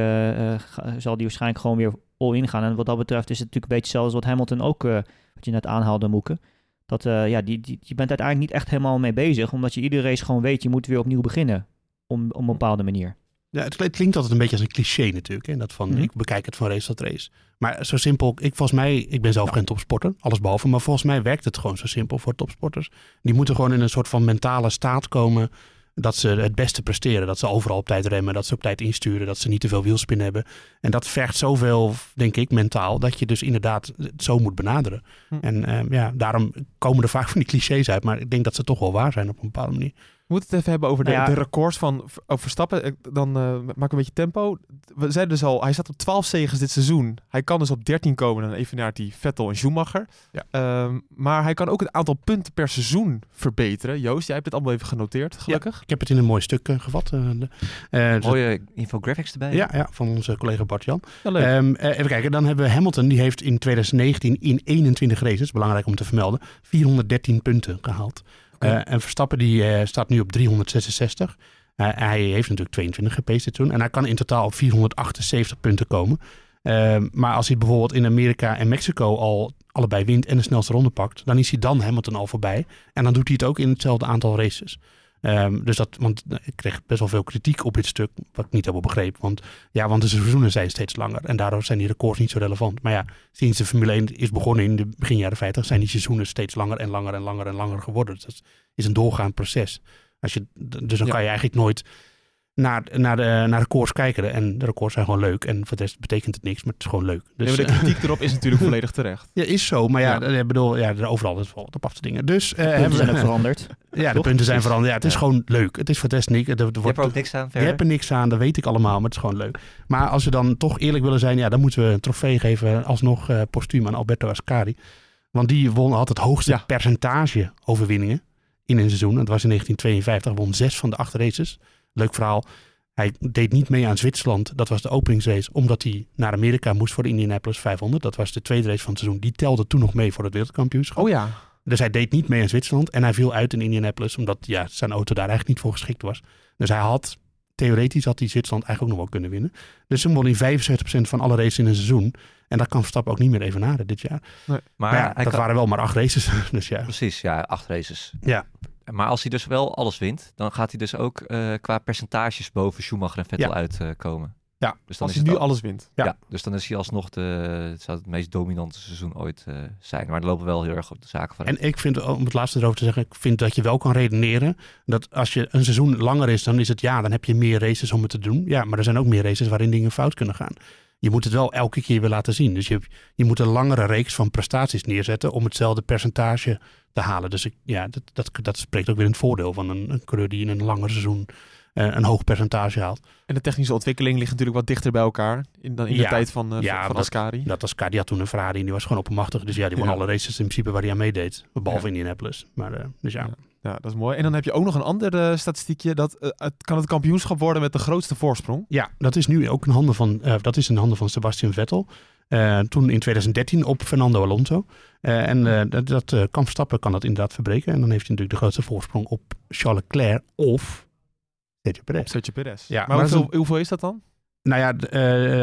zal die waarschijnlijk gewoon weer all-in gaan. En wat dat betreft is het natuurlijk een beetje zelfs wat Hamilton ook, wat je net aanhaalde, Moeken. Dat ja, die, die, je bent uiteindelijk niet echt helemaal mee bezig. Omdat je iedere race gewoon weet, je moet weer opnieuw beginnen. Om, op een bepaalde manier. Ja, het klinkt altijd een beetje als een cliché natuurlijk. Hè? Dat van, mm-hmm. ik bekijk het van race tot race. Maar zo simpel, ik, volgens mij, ik ben zelf geen topsporter, alles behalve. Maar volgens mij werkt het gewoon zo simpel voor topsporters. Die moeten gewoon in een soort van mentale staat komen dat ze het beste presteren. Dat ze overal op tijd remmen, dat ze op tijd insturen, dat ze niet te veel wielspin hebben. En dat vergt zoveel, denk ik, mentaal, dat je dus inderdaad het zo moet benaderen. Hm. En uh, ja, daarom komen er vaak van die clichés uit, maar ik denk dat ze toch wel waar zijn op een bepaalde manier. We moeten het even hebben over de, nou ja. de records van over Verstappen. Dan uh, maak ik een beetje tempo. We zeiden dus al, hij staat op 12 zegens dit seizoen. Hij kan dus op 13 komen en evenaart die Vettel en Schumacher. Ja. Um, maar hij kan ook het aantal punten per seizoen verbeteren. Joost, jij hebt dit allemaal even genoteerd, gelukkig. Ja, ik heb het in een mooi stuk uh, gevat. Uh, de, Mooie infographics erbij. Ja, ja, van onze collega Bart-Jan. Ja, leuk. Um, even kijken, dan hebben we Hamilton. Die heeft in 2019 in 21 races, belangrijk om te vermelden, 413 punten gehaald. Uh, en Verstappen die uh, staat nu op 366. Uh, hij heeft natuurlijk 22 gepaced toen. En hij kan in totaal op 478 punten komen. maar als hij bijvoorbeeld in Amerika en Mexico al allebei wint en de snelste ronde pakt, dan is hij dan Hamilton al voorbij. En dan doet hij het ook in hetzelfde aantal races. Ehm, dus dat, want ik kreeg best wel veel kritiek op dit stuk, wat ik niet helemaal begreep. Want ja, want de seizoenen zijn steeds langer en daardoor zijn die records niet zo relevant. Maar ja, sinds de Formule 1 is begonnen in de begin jaren 50, zijn die seizoenen steeds langer en langer en langer en langer geworden. Dus dat is een doorgaand proces. Als je, dus dan Ja. kan je eigenlijk nooit naar, naar, de, naar records kijken. En de records zijn gewoon leuk. En voor de rest betekent het niks, maar het is gewoon leuk. Dus, Nee, de eh, kritiek erop is natuurlijk [LAUGHS] volledig terecht. ja, is zo. Maar ja, Ja. ik bedoel, ja, er overal is wel wat op af te dingen. Dus eh, Punten hebben zijn ook we, veranderd. [LAUGHS] ja, de punten zijn veranderd. Ja, het is Ja. gewoon leuk. Het is voor de rest niks. Er, er Je wordt, hebt er ook niks aan je hebt er niks aan, dat weet ik allemaal, maar het is gewoon leuk. Maar als we dan toch eerlijk willen zijn, ja, dan moeten we een trofee geven alsnog eh postuum aan Alberto Ascari. Want die won, had het hoogste Ja. percentage overwinningen in een seizoen. Dat was in 1952, won zes van de acht races. Leuk verhaal. Hij deed niet mee aan Zwitserland. Dat was de openingsrace, omdat hij naar Amerika moest voor de Indianapolis 500. Dat was de tweede race van het seizoen. Die telde toen nog mee voor het wereldkampioenschap. Oh ja. Dus hij deed niet mee in Zwitserland en hij viel uit in Indianapolis, omdat ja, zijn auto daar eigenlijk niet voor geschikt was. Dus hij had, theoretisch had hij Zwitserland eigenlijk ook nog wel kunnen winnen. Dus toen won hij 75% van alle races in een seizoen. En dat kan Verstappen ook niet meer evenaren dit jaar. Maar, Maar ja, dat kan- waren wel maar acht races. [LAUGHS] Dus ja. Precies, ja, acht races. Ja. Maar als hij dus wel alles wint, dan gaat hij dus ook eh, qua percentages boven Schumacher en Vettel Ja. uitkomen. Ja, dus dan Als is hij nu al- alles wint. Ja. Ja. dus dan is hij alsnog de, het zou het meest dominante seizoen ooit eh, zijn. Maar er lopen wel heel erg op de zaken van. En ik vind, om het laatste erover te zeggen, ik vind dat je wel kan redeneren dat als je een seizoen langer is, dan is het ja, dan heb je meer races om het te doen. Ja, maar er zijn ook meer races waarin dingen fout kunnen gaan. Je moet het wel elke keer weer laten zien. Dus je, je moet een langere reeks van prestaties neerzetten om hetzelfde percentage te halen. Dus ik, ja, dat, dat, dat spreekt ook weer in het voordeel van een, een coureur die in een langer seizoen eh, een hoog percentage haalt. En de technische ontwikkeling ligt natuurlijk wat dichter bij elkaar in, dan in de Ja. tijd van, eh, Ja, van dat- Ascari. Dat die had toen een Ferrari en die was gewoon oppermachtig. Dus ja, die won Ja. alle races in principe waar hij aan meedeed. Behalve. Indianapolis. Maar eh, dus ja. Ja. Dat is mooi. En dan heb je ook nog een ander eh, statistiekje. Dat eh, het kan het kampioenschap worden met de grootste voorsprong. Ja, dat is nu ook in handen van, eh, dat is in handen van Sebastian Vettel. Toen in 2013 op Fernando Alonso. En dat, dat kan Verstappen kan dat inderdaad verbreken. En dan heeft hij natuurlijk de grootste voorsprong op Charles Leclerc of Sergio Perez. Sergio Perez. Ja, maar maar hoeveel, hoeveel is dat dan? Nou ja,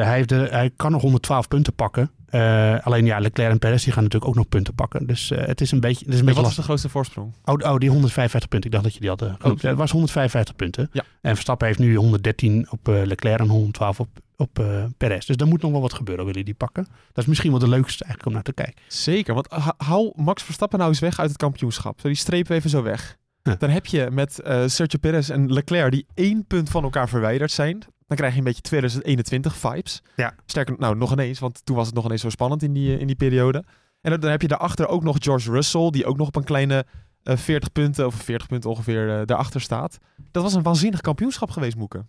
hij, heeft de, hij kan nog 112 punten pakken. Eh, alleen ja, Leclerc en Perez die gaan natuurlijk ook nog punten pakken. Dus eh, het is een beetje, het is een En beetje wat is lastig. de grootste voorsprong? Oh, oh, die 155 punten. Ik dacht dat je die had eh. Oh. Het was 155 punten. Ja. En Verstappen heeft nu 113 op Leclerc en 112 op, op Perez. Dus daar moet nog wel wat gebeuren, willen die pakken. Dat is misschien wel de leukste eigenlijk om naar te kijken. Zeker, want hou Max Verstappen nou eens weg uit het kampioenschap. Zo, die strepen we even zo weg. Huh. Dan heb je met Sergio Perez en Leclerc die één punt van elkaar verwijderd zijn. Dan krijg je een beetje 2021 vibes. Ja. Sterker, nou nog ineens, want toen was het nog ineens zo spannend in die, eh, in die periode. En dan, heb je daarachter ook nog George Russell, die ook nog op een kleine eh 40 punten, of 40 punten ongeveer, eh, daarachter staat. Dat was een waanzinnig kampioenschap geweest, Moeken.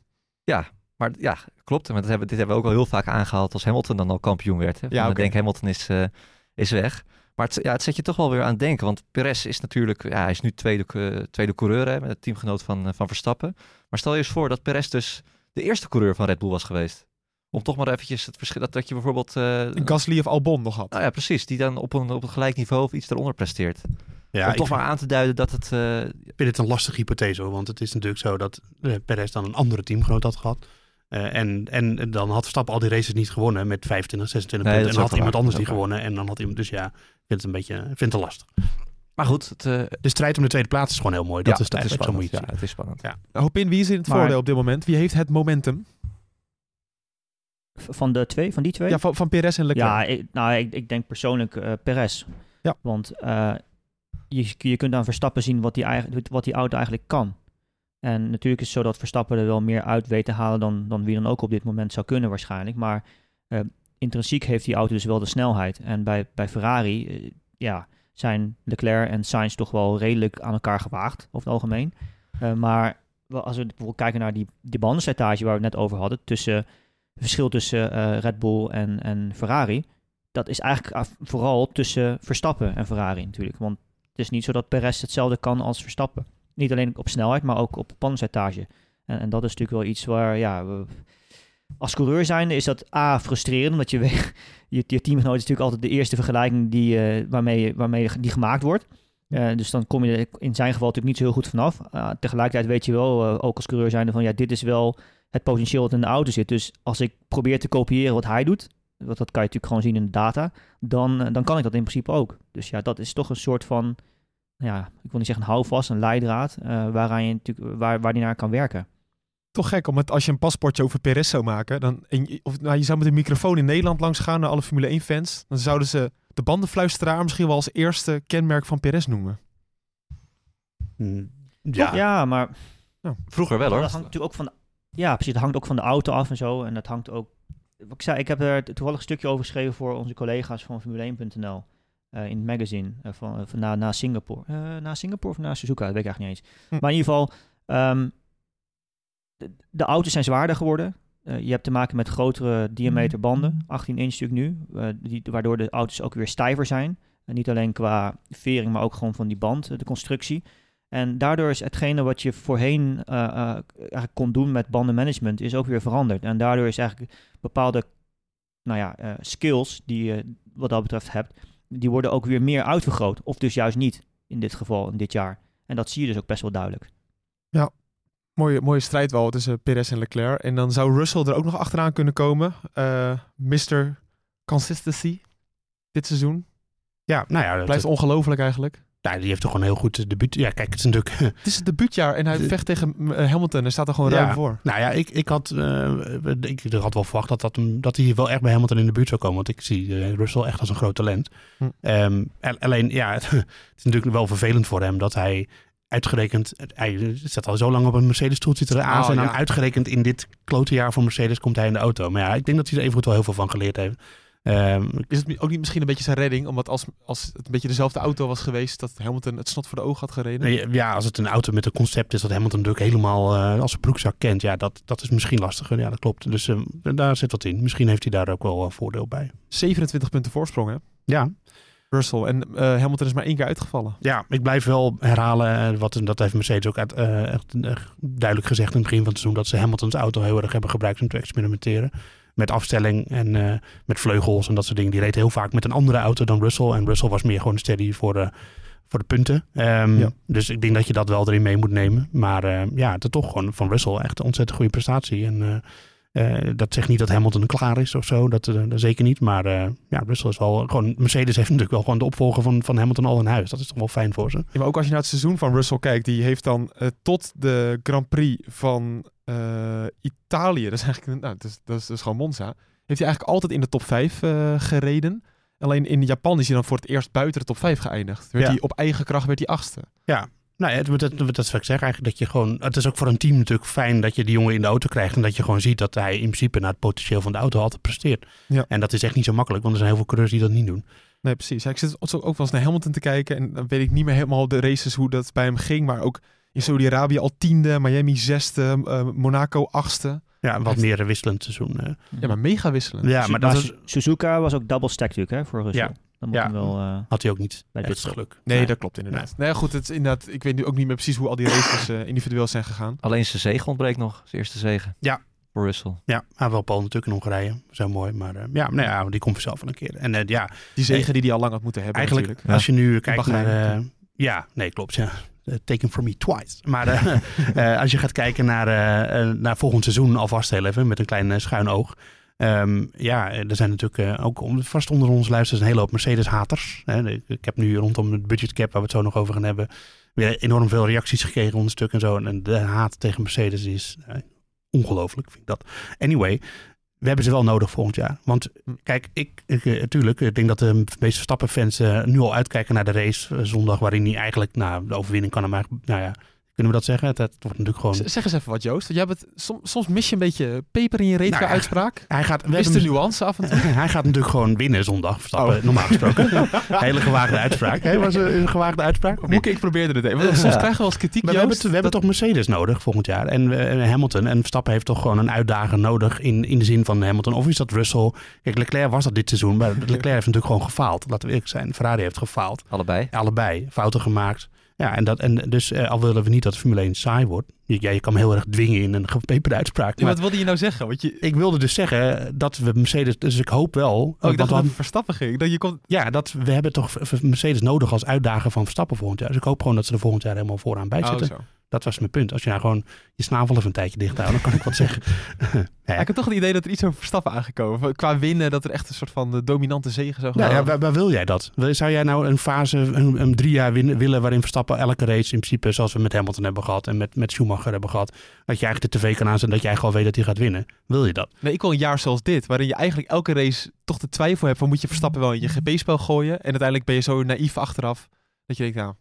Maar ja, klopt. Maar dat hebben, dit hebben we ook al heel vaak aangehaald als Hamilton dan al kampioen werd. Hè. Ja, Ik oké. denk Hamilton is, is weg. Maar het, ja, het zet je toch wel weer aan het denken. Want Perez is natuurlijk, ja, hij is nu tweede, tweede coureur hè, met het teamgenoot van, van Verstappen. Maar stel je eens voor dat Perez dus de eerste coureur van Red Bull was geweest. Om toch maar eventjes het verschil, dat, dat je bijvoorbeeld... eh, Gasly of Albon nog had. nou ja, precies. Die dan op een, op een gelijk niveau of iets eronder presteert. Ja, Om toch vind, maar aan te duiden dat het... eh, ik vind het een lastige hypothese hoor. Want het is natuurlijk zo dat eh, Perez dan een andere teamgenoot had gehad. Eh, en, en dan had Verstappen al die races niet gewonnen met 25, 26 Nee, dat punten. En had iemand waar. anders die gewonnen. En dan had iemand, dus ja, ik vind het een beetje, ik vind het lastig. Maar goed, het, eh, De strijd om de tweede plaats is gewoon heel mooi. Dat ja, is het zo moet het spannend. Ja, het is spannend. Ja. Hopin, wie is in het Maar- voordeel op dit moment? Wie heeft het momentum? Van de twee, van die twee? Ja, van, van Perez en Leclerc. Ja, ik, nou, ik, ik denk persoonlijk eh Perez. Ja. Want eh, je, je kunt aan Verstappen zien wat die, eigen- wat die auto eigenlijk kan. En natuurlijk is het zo dat Verstappen er wel meer uit weet te halen dan, dan wie dan ook op dit moment zou kunnen waarschijnlijk. Maar intrinsiek heeft die auto dus wel de snelheid. En bij, bij Ferrari ja, zijn Leclerc en Sainz toch wel redelijk aan elkaar gewaagd over het algemeen. Eh, maar als we bijvoorbeeld kijken naar die, die bandenslijtage waar we het net over hadden, tussen het verschil tussen eh, Red Bull en, en Ferrari, dat is eigenlijk vooral tussen Verstappen en Ferrari natuurlijk. Want het is niet zo dat Perez hetzelfde kan als Verstappen. Niet alleen op snelheid, maar ook op bandenslijtage. En, en dat is natuurlijk wel iets waar, ja, we- als coureur zijnde is dat A, frustrerend, omdat je, [LAUGHS] je, je teamgenoot is natuurlijk altijd de eerste vergelijking die, eh, waarmee, waarmee die gemaakt wordt. Eh, dus dan kom je er in zijn geval natuurlijk niet zo heel goed vanaf. Uh, tegelijkertijd weet je wel, eh, ook als coureur zijnde, van ja, dit is wel het potentieel wat in de auto zit. Dus als ik probeer te kopiëren wat hij doet, want dat kan je natuurlijk gewoon zien in de data, dan, eh, dan kan ik dat in principe ook. Dus ja, dat is toch een soort van ja, ik wil niet zeggen een houvast, een leidraad, eh, waaraan je natuurlijk, waar, waar die naar kan werken. Toch gek, omdat als je een paspoortje over Perez zou maken, dan, en of, nou, je zou met een microfoon in Nederland langs gaan naar alle Formule 1 fans, dan zouden ze de bandenfluisteraar misschien wel als eerste kenmerk van Perez noemen. Mm, Ja, Ja, maar Vroeger wel hoor. dat hangt natuurlijk ook van, ja precies, dat hangt ook van de auto af en zo. En dat hangt ook, wat ik zei, ik heb er toevallig een stukje over geschreven voor onze collega's van Formule1.nl. eh, in het magazine eh, van, van na, na Singapore. Eh, na Singapore of na Suzuka, dat weet ik eigenlijk niet eens. Hm. Maar in ieder geval, ehm, de, auto's zijn zwaarder geworden. Eh, je hebt te maken met grotere diameter banden, 18 inch stuk nu, eh, die, waardoor de auto's ook weer stijver zijn. En niet alleen qua vering, maar ook gewoon van die band, eh, de constructie. En daardoor is hetgene wat je voorheen eh, eh, eigenlijk kon doen met bandenmanagement, is ook weer veranderd. En daardoor is eigenlijk bepaalde nou ja, eh, skills die je wat dat betreft hebt, die worden ook weer meer uitvergroot. Of dus juist niet in dit geval, in dit jaar. En dat zie je dus ook best wel duidelijk. Mooie, mooie strijd wel tussen Perez en Leclerc. En dan zou Russell er ook nog achteraan kunnen komen. Eh Mr. Consistency dit seizoen. ja nou ja, dat, Blijft ongelooflijk eigenlijk. ja, die heeft toch gewoon een heel goed debuut. Ja, kijk, het is natuurlijk [LAUGHS] Het is het debuutjaar en hij De- vecht tegen eh, Hamilton en staat er gewoon Ja. ruim voor. Nou ja, ik, ik, had, eh, ik had wel verwacht dat, dat, dat hij wel echt bij Hamilton in de buurt zou komen. Want ik zie eh, Russell echt als een groot talent. Hm. Ehm, al- alleen, ja, [LAUGHS] het, is natuurlijk wel vervelend voor hem dat hij uitgerekend... Hij zit al zo lang op een Mercedes-stoeltje te aan. Oh, en dan ja. uitgerekend in dit klote jaar voor Mercedes komt hij in de auto. Maar ja, ik denk dat hij er even wel heel veel van geleerd heeft. Ehm, Is het ook niet misschien een beetje zijn redding? Omdat als, als het een beetje dezelfde auto was geweest, dat Hamilton het snot voor de ogen had gereden. Nee, Ja, als het een auto met een concept is dat Hamilton natuurlijk helemaal eh, als een broekzak kent. Ja, dat, dat is misschien lastiger. Ja, dat klopt. Dus eh, daar zit wat in. Misschien heeft hij daar ook wel een voordeel bij. 27 punten voorsprong, hè? Ja, Russell. En eh, Hamilton is maar één keer uitgevallen. ja ik blijf wel herhalen. eh, wat, dat heeft Mercedes ook uit, eh, echt, duidelijk gezegd in het begin van het seizoen. Dat ze Hamiltons auto heel erg hebben gebruikt om te experimenteren. Met afstelling en met vleugels en dat soort dingen. Die reed heel vaak met een andere auto dan Russell. En Russell was meer gewoon steady voor de, voor de punten. Ehm, Ja. Dus ik denk dat je dat wel erin mee moet nemen. Maar ja, het is toch gewoon van Russell echt een ontzettend goede prestatie. En eh, dat zegt niet dat Hamilton klaar is of zo. Dat, eh, zeker niet. Maar eh, ja, Russell is wel gewoon... Mercedes heeft [LAUGHS] natuurlijk wel gewoon de opvolger van, van Hamilton al in huis. Dat is toch wel fijn voor ze. Ja, maar ook als je naar het seizoen van Russell kijkt, die heeft dan tot de Grand Prix van Italië, dat is eigenlijk nou, dat is, dat is, dat is gewoon Monza, heeft hij eigenlijk altijd in de top 5 eh, gereden. Alleen in Japan is hij dan voor het eerst buiten de top 5 geëindigd. Werd Ja. hij op eigen kracht werd hij achtste. Nou ja, dat, dat, dat is wat ik zeg eigenlijk. Dat je gewoon, het is ook voor een team natuurlijk fijn dat je die jongen in de auto krijgt. En dat je gewoon ziet dat hij in principe naar het potentieel van de auto altijd presteert. Ja. En dat is echt niet zo makkelijk, want er zijn heel veel coureurs die dat niet doen. Nee, precies. Ja, ik zit ook wel eens naar Hamilton te kijken en dan weet ik niet meer helemaal de races hoe dat bij hem ging. Maar ook in Saudi-Arabië al tiende, Miami zesde, eh, Monaco achtste. Ja, wat meer een wisselend seizoen. eh. Ja, maar mega wisselend. Ja, maar dat Suzuka was ook double stack natuurlijk hè, voor. Ja. Dan moet Ja. hem wel eh, had hij ook niet bij dit geluk. Nee, dat klopt inderdaad. Nee, goed, het is inderdaad, ik weet nu ook niet meer precies hoe al die races eh, individueel zijn gegaan. Alleen zijn zege ontbreekt nog. Zijn eerste zege. Ja. Voor Russell. Ja, maar wel Paul natuurlijk in Hongarije. Zo mooi. Maar eh, ja, nou ja, die komt vanzelf wel een keer. En eh, ja, Die zegen die hij al lang had moeten hebben eigenlijk natuurlijk. als je nu kijkt naar... eh, ja, nee, klopt. Ja. Taken from me twice. Maar [LAUGHS] als je gaat kijken naar, naar volgend seizoen alvast heel even met een klein schuin oog. Ehm, ja, eh, er zijn natuurlijk eh, ook vast onder onze luisteraars een hele hoop Mercedes-haters. Ik, heb nu rondom het budgetcap, waar we het zo nog over gaan hebben, weer enorm veel reacties gekregen onder stuk en zo. En de haat tegen Mercedes is eh, ongelooflijk, vind ik dat. Anyway, we hebben ze wel nodig volgend jaar. Want kijk, ik, ik eh, tuurlijk, ik denk dat de meeste Verstappen-fans nu al uitkijken naar de race zondag, waarin hij eigenlijk, nou, de overwinning kan hem nou ja, kunnen we dat zeggen? Het, het wordt natuurlijk gewoon... Z- Zeg eens even wat, Joost. Jij bent, soms, soms mis je een beetje peper in je reet Nou qua uitspraak. Hij gaat, we Wist de nuance af en toe. [LAUGHS] hij gaat natuurlijk gewoon winnen zondag, Verstappen, Oh. normaal gesproken. [LAUGHS] Hele gewaagde uitspraak. Hè? Was een gewaagde uitspraak? Of niet? Moeke, ik probeerde het even. Want Soms krijgen we wel eens kritiek, Maar we hebben, we hebben toch Mercedes nodig volgend jaar. En, en Hamilton. En Verstappen heeft toch gewoon een uitdager nodig in, in de zin van Hamilton. Of is dat Russell? Kijk, Leclerc was dat dit seizoen. Maar Leclerc heeft natuurlijk gewoon gefaald. Laten we eerlijk zijn. Ferrari heeft gefaald. Allebei. Allebei. Fouten gemaakt. Ja, en, dat, en dus eh, al willen we niet dat Formule 1 saai wordt. Je- Ja, je kan me heel erg dwingen in een gepeperde uitspraak. Ja, Maar wat wilde je nou zeggen? Want je, ik wilde dus zeggen dat we Mercedes... Dus ik hoop wel... oh, ik dacht dat het Verstappen ging. Dat je kon, ja, dat, we hebben toch Mercedes nodig als uitdager van Verstappen volgend jaar. Dus ik hoop gewoon dat ze er volgend jaar helemaal vooraan bij oh, zitten. zo. Dat was mijn punt. Als je nou gewoon je snavel even een tijdje dicht houdt, dan kan ik wat zeggen. [LAUGHS] Ja, ik heb toch het idee dat er iets over Verstappen aangekomen. Qua winnen, dat er echt een soort van de dominante zege zou gaan. Nou ja, waar, waar wil jij dat? Zou jij nou een fase, een, een drie jaar winnen, willen waarin Verstappen elke race in principe, zoals we met Hamilton hebben gehad en met, met Schumacher hebben gehad, dat je eigenlijk de tv kan aanzetten dat eigenlijk al weet dat hij gaat winnen? Wil je dat? Nee, ik wil een jaar zoals dit, waarin je eigenlijk elke race toch de twijfel hebt van moet je Verstappen wel in je GP-spel gooien. En uiteindelijk ben je zo naïef achteraf dat je denkt, nou,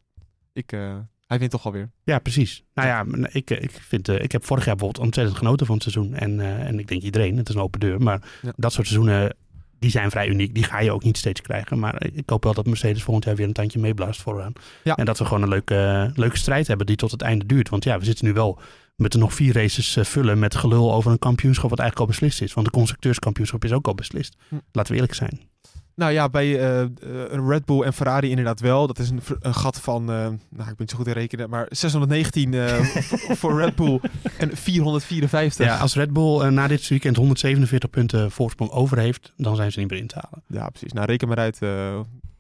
ik, eh, hij wint toch alweer. Ja, precies. Nou ja, ik, ik, vind, eh, ik heb vorig jaar bijvoorbeeld ontzettend genoten van het seizoen. En, eh, en ik denk iedereen, het is een open deur. Maar Ja. dat soort seizoenen, die zijn vrij uniek. Die ga je ook niet steeds krijgen. Maar ik hoop wel dat Mercedes volgend jaar weer een tandje meeblaast vooraan. Ja. En dat we gewoon een leuke, leuke strijd hebben die tot het einde duurt. Want ja, we zitten nu wel met nog vier races eh, vullen met gelul over een kampioenschap wat eigenlijk al beslist is. Want de constructeurskampioenschap is ook al beslist. Hm. Laten we eerlijk zijn. Nou ja, bij eh, eh, Red Bull en Ferrari inderdaad wel. Dat is een, een gat van, eh, nou ik ben niet zo goed in rekenen, maar 619 eh, [LAUGHS] v- voor Red Bull en 454. Ja, als Red Bull na dit weekend 147 punten voorsprong over heeft, dan zijn ze niet meer in te halen. Ja, precies. Nou, reken maar uit.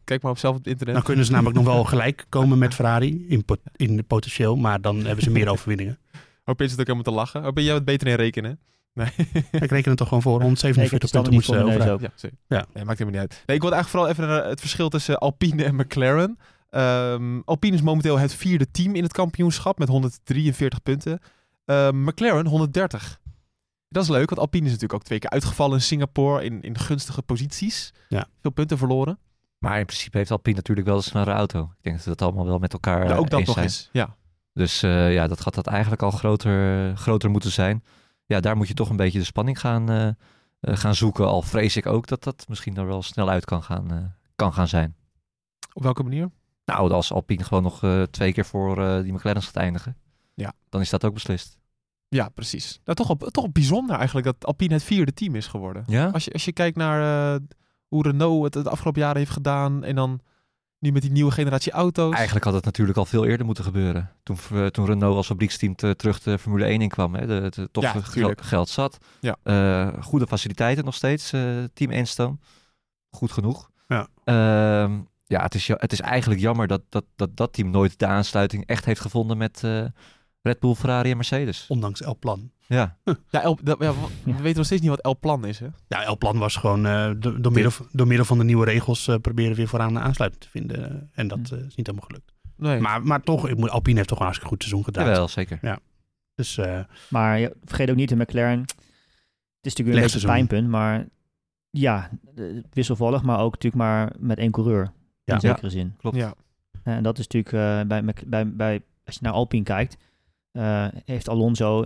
kijk maar op zelf op het internet. Dan kunnen ze namelijk nog wel [LAUGHS] gelijk komen met Ferrari in, pot- in potentieel, maar dan hebben ze meer [LAUGHS] overwinningen. Hoop je het ook helemaal te lachen. Oh, ben jij wat beter in rekenen? Nee. [LAUGHS] Ik reken het toch gewoon voor. Nee, ik heb 147 de stand punten voor ze ook. Ja. Ja. Nee, maakt helemaal niet uit. Nee, ik wil eigenlijk vooral even naar het verschil tussen Alpine en McLaren. Ehm, Alpine is momenteel het vierde team in het kampioenschap met 143 punten. Ehm, McLaren 130. Dat is leuk, want Alpine is natuurlijk ook twee keer uitgevallen in Singapore in, in gunstige posities. Ja. Veel punten verloren. Maar in principe heeft Alpine natuurlijk wel een snellere auto. Ik denk dat we dat allemaal wel met elkaar Ja, ook eh, dat eens nog zijn. eens. Ja. Dus eh, ja, dat gaat dat eigenlijk al groter, groter moeten zijn. Ja, daar moet je toch een beetje de spanning gaan, eh, eh, gaan zoeken. Al vrees ik ook dat dat misschien er wel snel uit kan gaan, eh, kan gaan zijn. Op welke manier? Nou, als Alpine gewoon nog twee keer voor die McLaren's gaat eindigen, Ja. dan is dat ook beslist. Ja, precies. Nou, toch, op, toch op bijzonder eigenlijk dat Alpine het vierde team is geworden. Ja? Als je, als je kijkt naar hoe Renault het het de afgelopen jaren heeft gedaan en dan nu met die nieuwe generatie auto's. Eigenlijk had het natuurlijk al veel eerder moeten gebeuren. Toen, eh, toen Renault als fabrieksteam te- terug de Formule 1 inkwam. Hè, de, de, toch Ja, gel- geld, zat. Ja. Eh, goede faciliteiten nog steeds. eh, team Enstone. Goed genoeg. Ja. Ehm, ja, het is, het is eigenlijk jammer dat dat, dat dat team nooit de aansluiting echt heeft gevonden met Red Bull, Ferrari en Mercedes. Ondanks El Plan. Ja, [LAUGHS] Ja, El, dat, ja, we Ja. weten nog steeds niet wat El Plan is, hè? Ja, El Plan was gewoon eh, do- door, middel, door middel van de nieuwe regels eh, proberen weer vooraan een aansluiting te vinden. En dat eh, is niet helemaal gelukt. Nee. Maar, maar toch, ik moet, Alpine heeft toch een hartstikke goed seizoen gedraaid. jawel, zeker. Dus eh, Maar ja, vergeet ook niet de McLaren. Het is natuurlijk weer een beetje een Lechtseizoen. pijnpunt, maar ja, eh, wisselvallig, maar ook natuurlijk maar met één coureur. Ja. In zekere zin. Klopt. Ja. En dat is natuurlijk eh, bij, bij, bij, als je naar Alpine kijkt, eh, heeft Alonso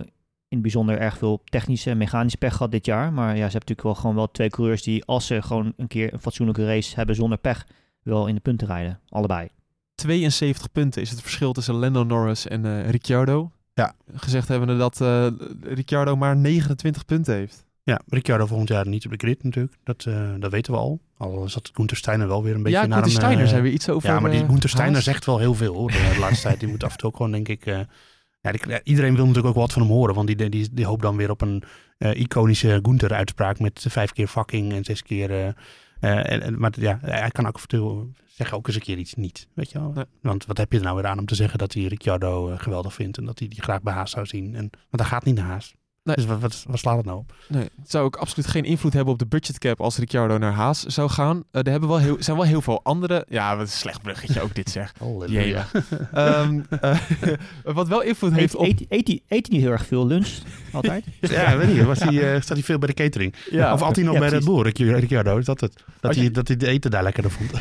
in het bijzonder erg veel technische en mechanische pech gehad dit jaar. Maar ja, ze hebben natuurlijk wel gewoon wel twee coureurs die, als ze gewoon een keer een fatsoenlijke race hebben zonder pech, wel in de punten rijden. Allebei. 72 punten is het verschil tussen Lando Norris en eh, Ricciardo. Ja. Gezegd hebben we dat eh, Ricciardo maar 29 punten heeft. ja, Ricciardo volgend jaar niet op de grid natuurlijk. Dat, eh, dat weten we al. Al zat Gunther Steiner wel weer een beetje ja, naar Gunther. Steiner zei weer iets over Ja, maar die Gunther Steiner zegt wel heel veel hoor, de laatste [LAUGHS] tijd. Die moet af en toe ook gewoon, denk ik... ja, die- iedereen wil natuurlijk ook wat van hem horen. Want die, die, die hoopt dan weer op een eh, iconische Gunther-uitspraak... met vijf keer fucking en zes keer... eh, eh, en, maar ja, hij kan ook zeggen ook eens een keer iets niet. Weet je wel? Want wat heb je er nou weer aan om te zeggen dat hij Ricciardo geweldig vindt... en dat hij die graag bij Haas zou zien. En, want hij gaat niet naar Haas. Nee. Dus wat, wat, wat slaat het nou op? Nee, het zou ook absoluut geen invloed hebben op de budgetcap als Ricciardo naar Haas zou gaan. Eh, er hebben wel heel, zijn wel heel veel andere... Ja, wat een slecht bruggetje ook dit zeg. [LAUGHS] Ehm, eh, [LAUGHS] wat wel invloed heeft Eet, op... eet, eet, hij- eet hij niet heel erg veel lunch? Altijd? [LAUGHS] Ja, weet niet. Was hij, eh, staat hij veel bij de catering? Ja, of had hij nog ja, bij Red. Bull, Ricci- Ricciardo? Is dat het? Dat hij, je- dat hij de eten daar lekkerder vond?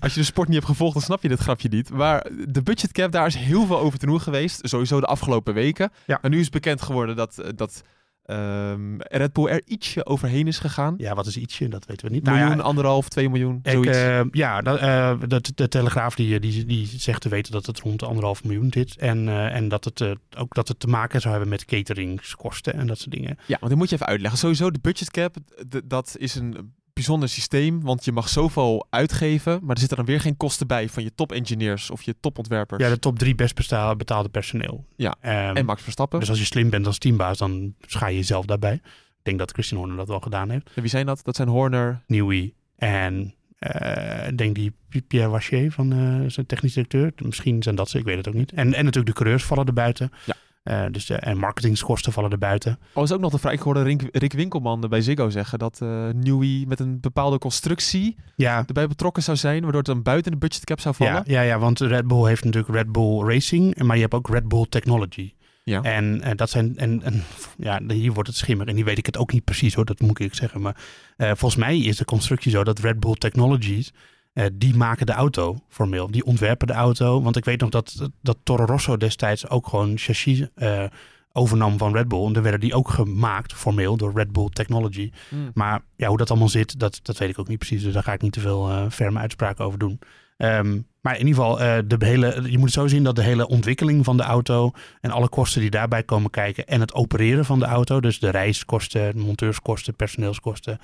Als je de sport niet hebt gevolgd, dan snap je dit grapje niet. Maar de budgetcap, daar is heel veel over te doen geweest. Sowieso de afgelopen weken. Ja. En nu is bekend geworden dat, eh, dat ehm, Red Bull er ietsje overheen is gegaan. ja, wat is ietsje? Dat weten we niet. miljoen, Nou ja, anderhalf, twee miljoen, ik, zoiets. eh, ja, dat, eh, dat, de Telegraaf die, die, die zegt te weten dat het rond de anderhalf miljoen zit. En, eh, en dat, het, eh, ook dat het te maken zou hebben met cateringskosten en dat soort dingen. Ja, want dit moet je even uitleggen. Sowieso de budgetcap, d- dat is een bijzonder systeem. Want je mag zoveel uitgeven, maar er zitten dan weer geen kosten bij van je top-engineers of je topontwerpers. Ja, de top drie best betaalde personeel. Ja, Ehm, en Max Verstappen. dus als je slim bent als teambaas, dan schaai je jezelf daarbij. Ik denk dat Christian Horner dat wel gedaan heeft. En wie zijn dat? Dat zijn Horner. Newey en eh, ik denk die Pierre Wachier van eh, zijn technisch directeur. Misschien zijn dat ze, ik weet het ook niet. En, en natuurlijk de coureurs vallen er buiten. Ja. Eh, dus de, en marketingskosten vallen er buiten. Oh, is ook nog de vraag. Ik hoorde Rick, Rick Winkelman bij Ziggo zeggen dat eh Newey met een bepaalde constructie Ja, erbij betrokken zou zijn, waardoor het dan buiten de budgetcap zou vallen. ja, ja, ja, want Red Bull heeft natuurlijk Red Bull Racing, maar je hebt ook Red Bull Technology. Ja. En eh, dat zijn, en, en ja, hier wordt het schimmig. En die weet ik het ook niet precies hoor, dat moet ik zeggen. Maar eh, volgens mij is de constructie zo dat Red Bull Technologies, eh, die maken de auto formeel. Die ontwerpen de auto. Want ik weet nog dat, dat Toro Rosso destijds ook gewoon chassis eh, overnam van Red Bull. En dan werden die ook gemaakt formeel door Red Bull Technology. Hmm. Maar ja, hoe dat allemaal zit, dat, dat weet ik ook niet precies. Dus daar ga ik niet te veel eh, ferme uitspraken over doen. Ehm, maar in ieder geval, de hele, je moet het zo zien dat de hele ontwikkeling van de auto en alle kosten die daarbij komen kijken en het opereren van de auto, dus de reiskosten, de monteurskosten, personeelskosten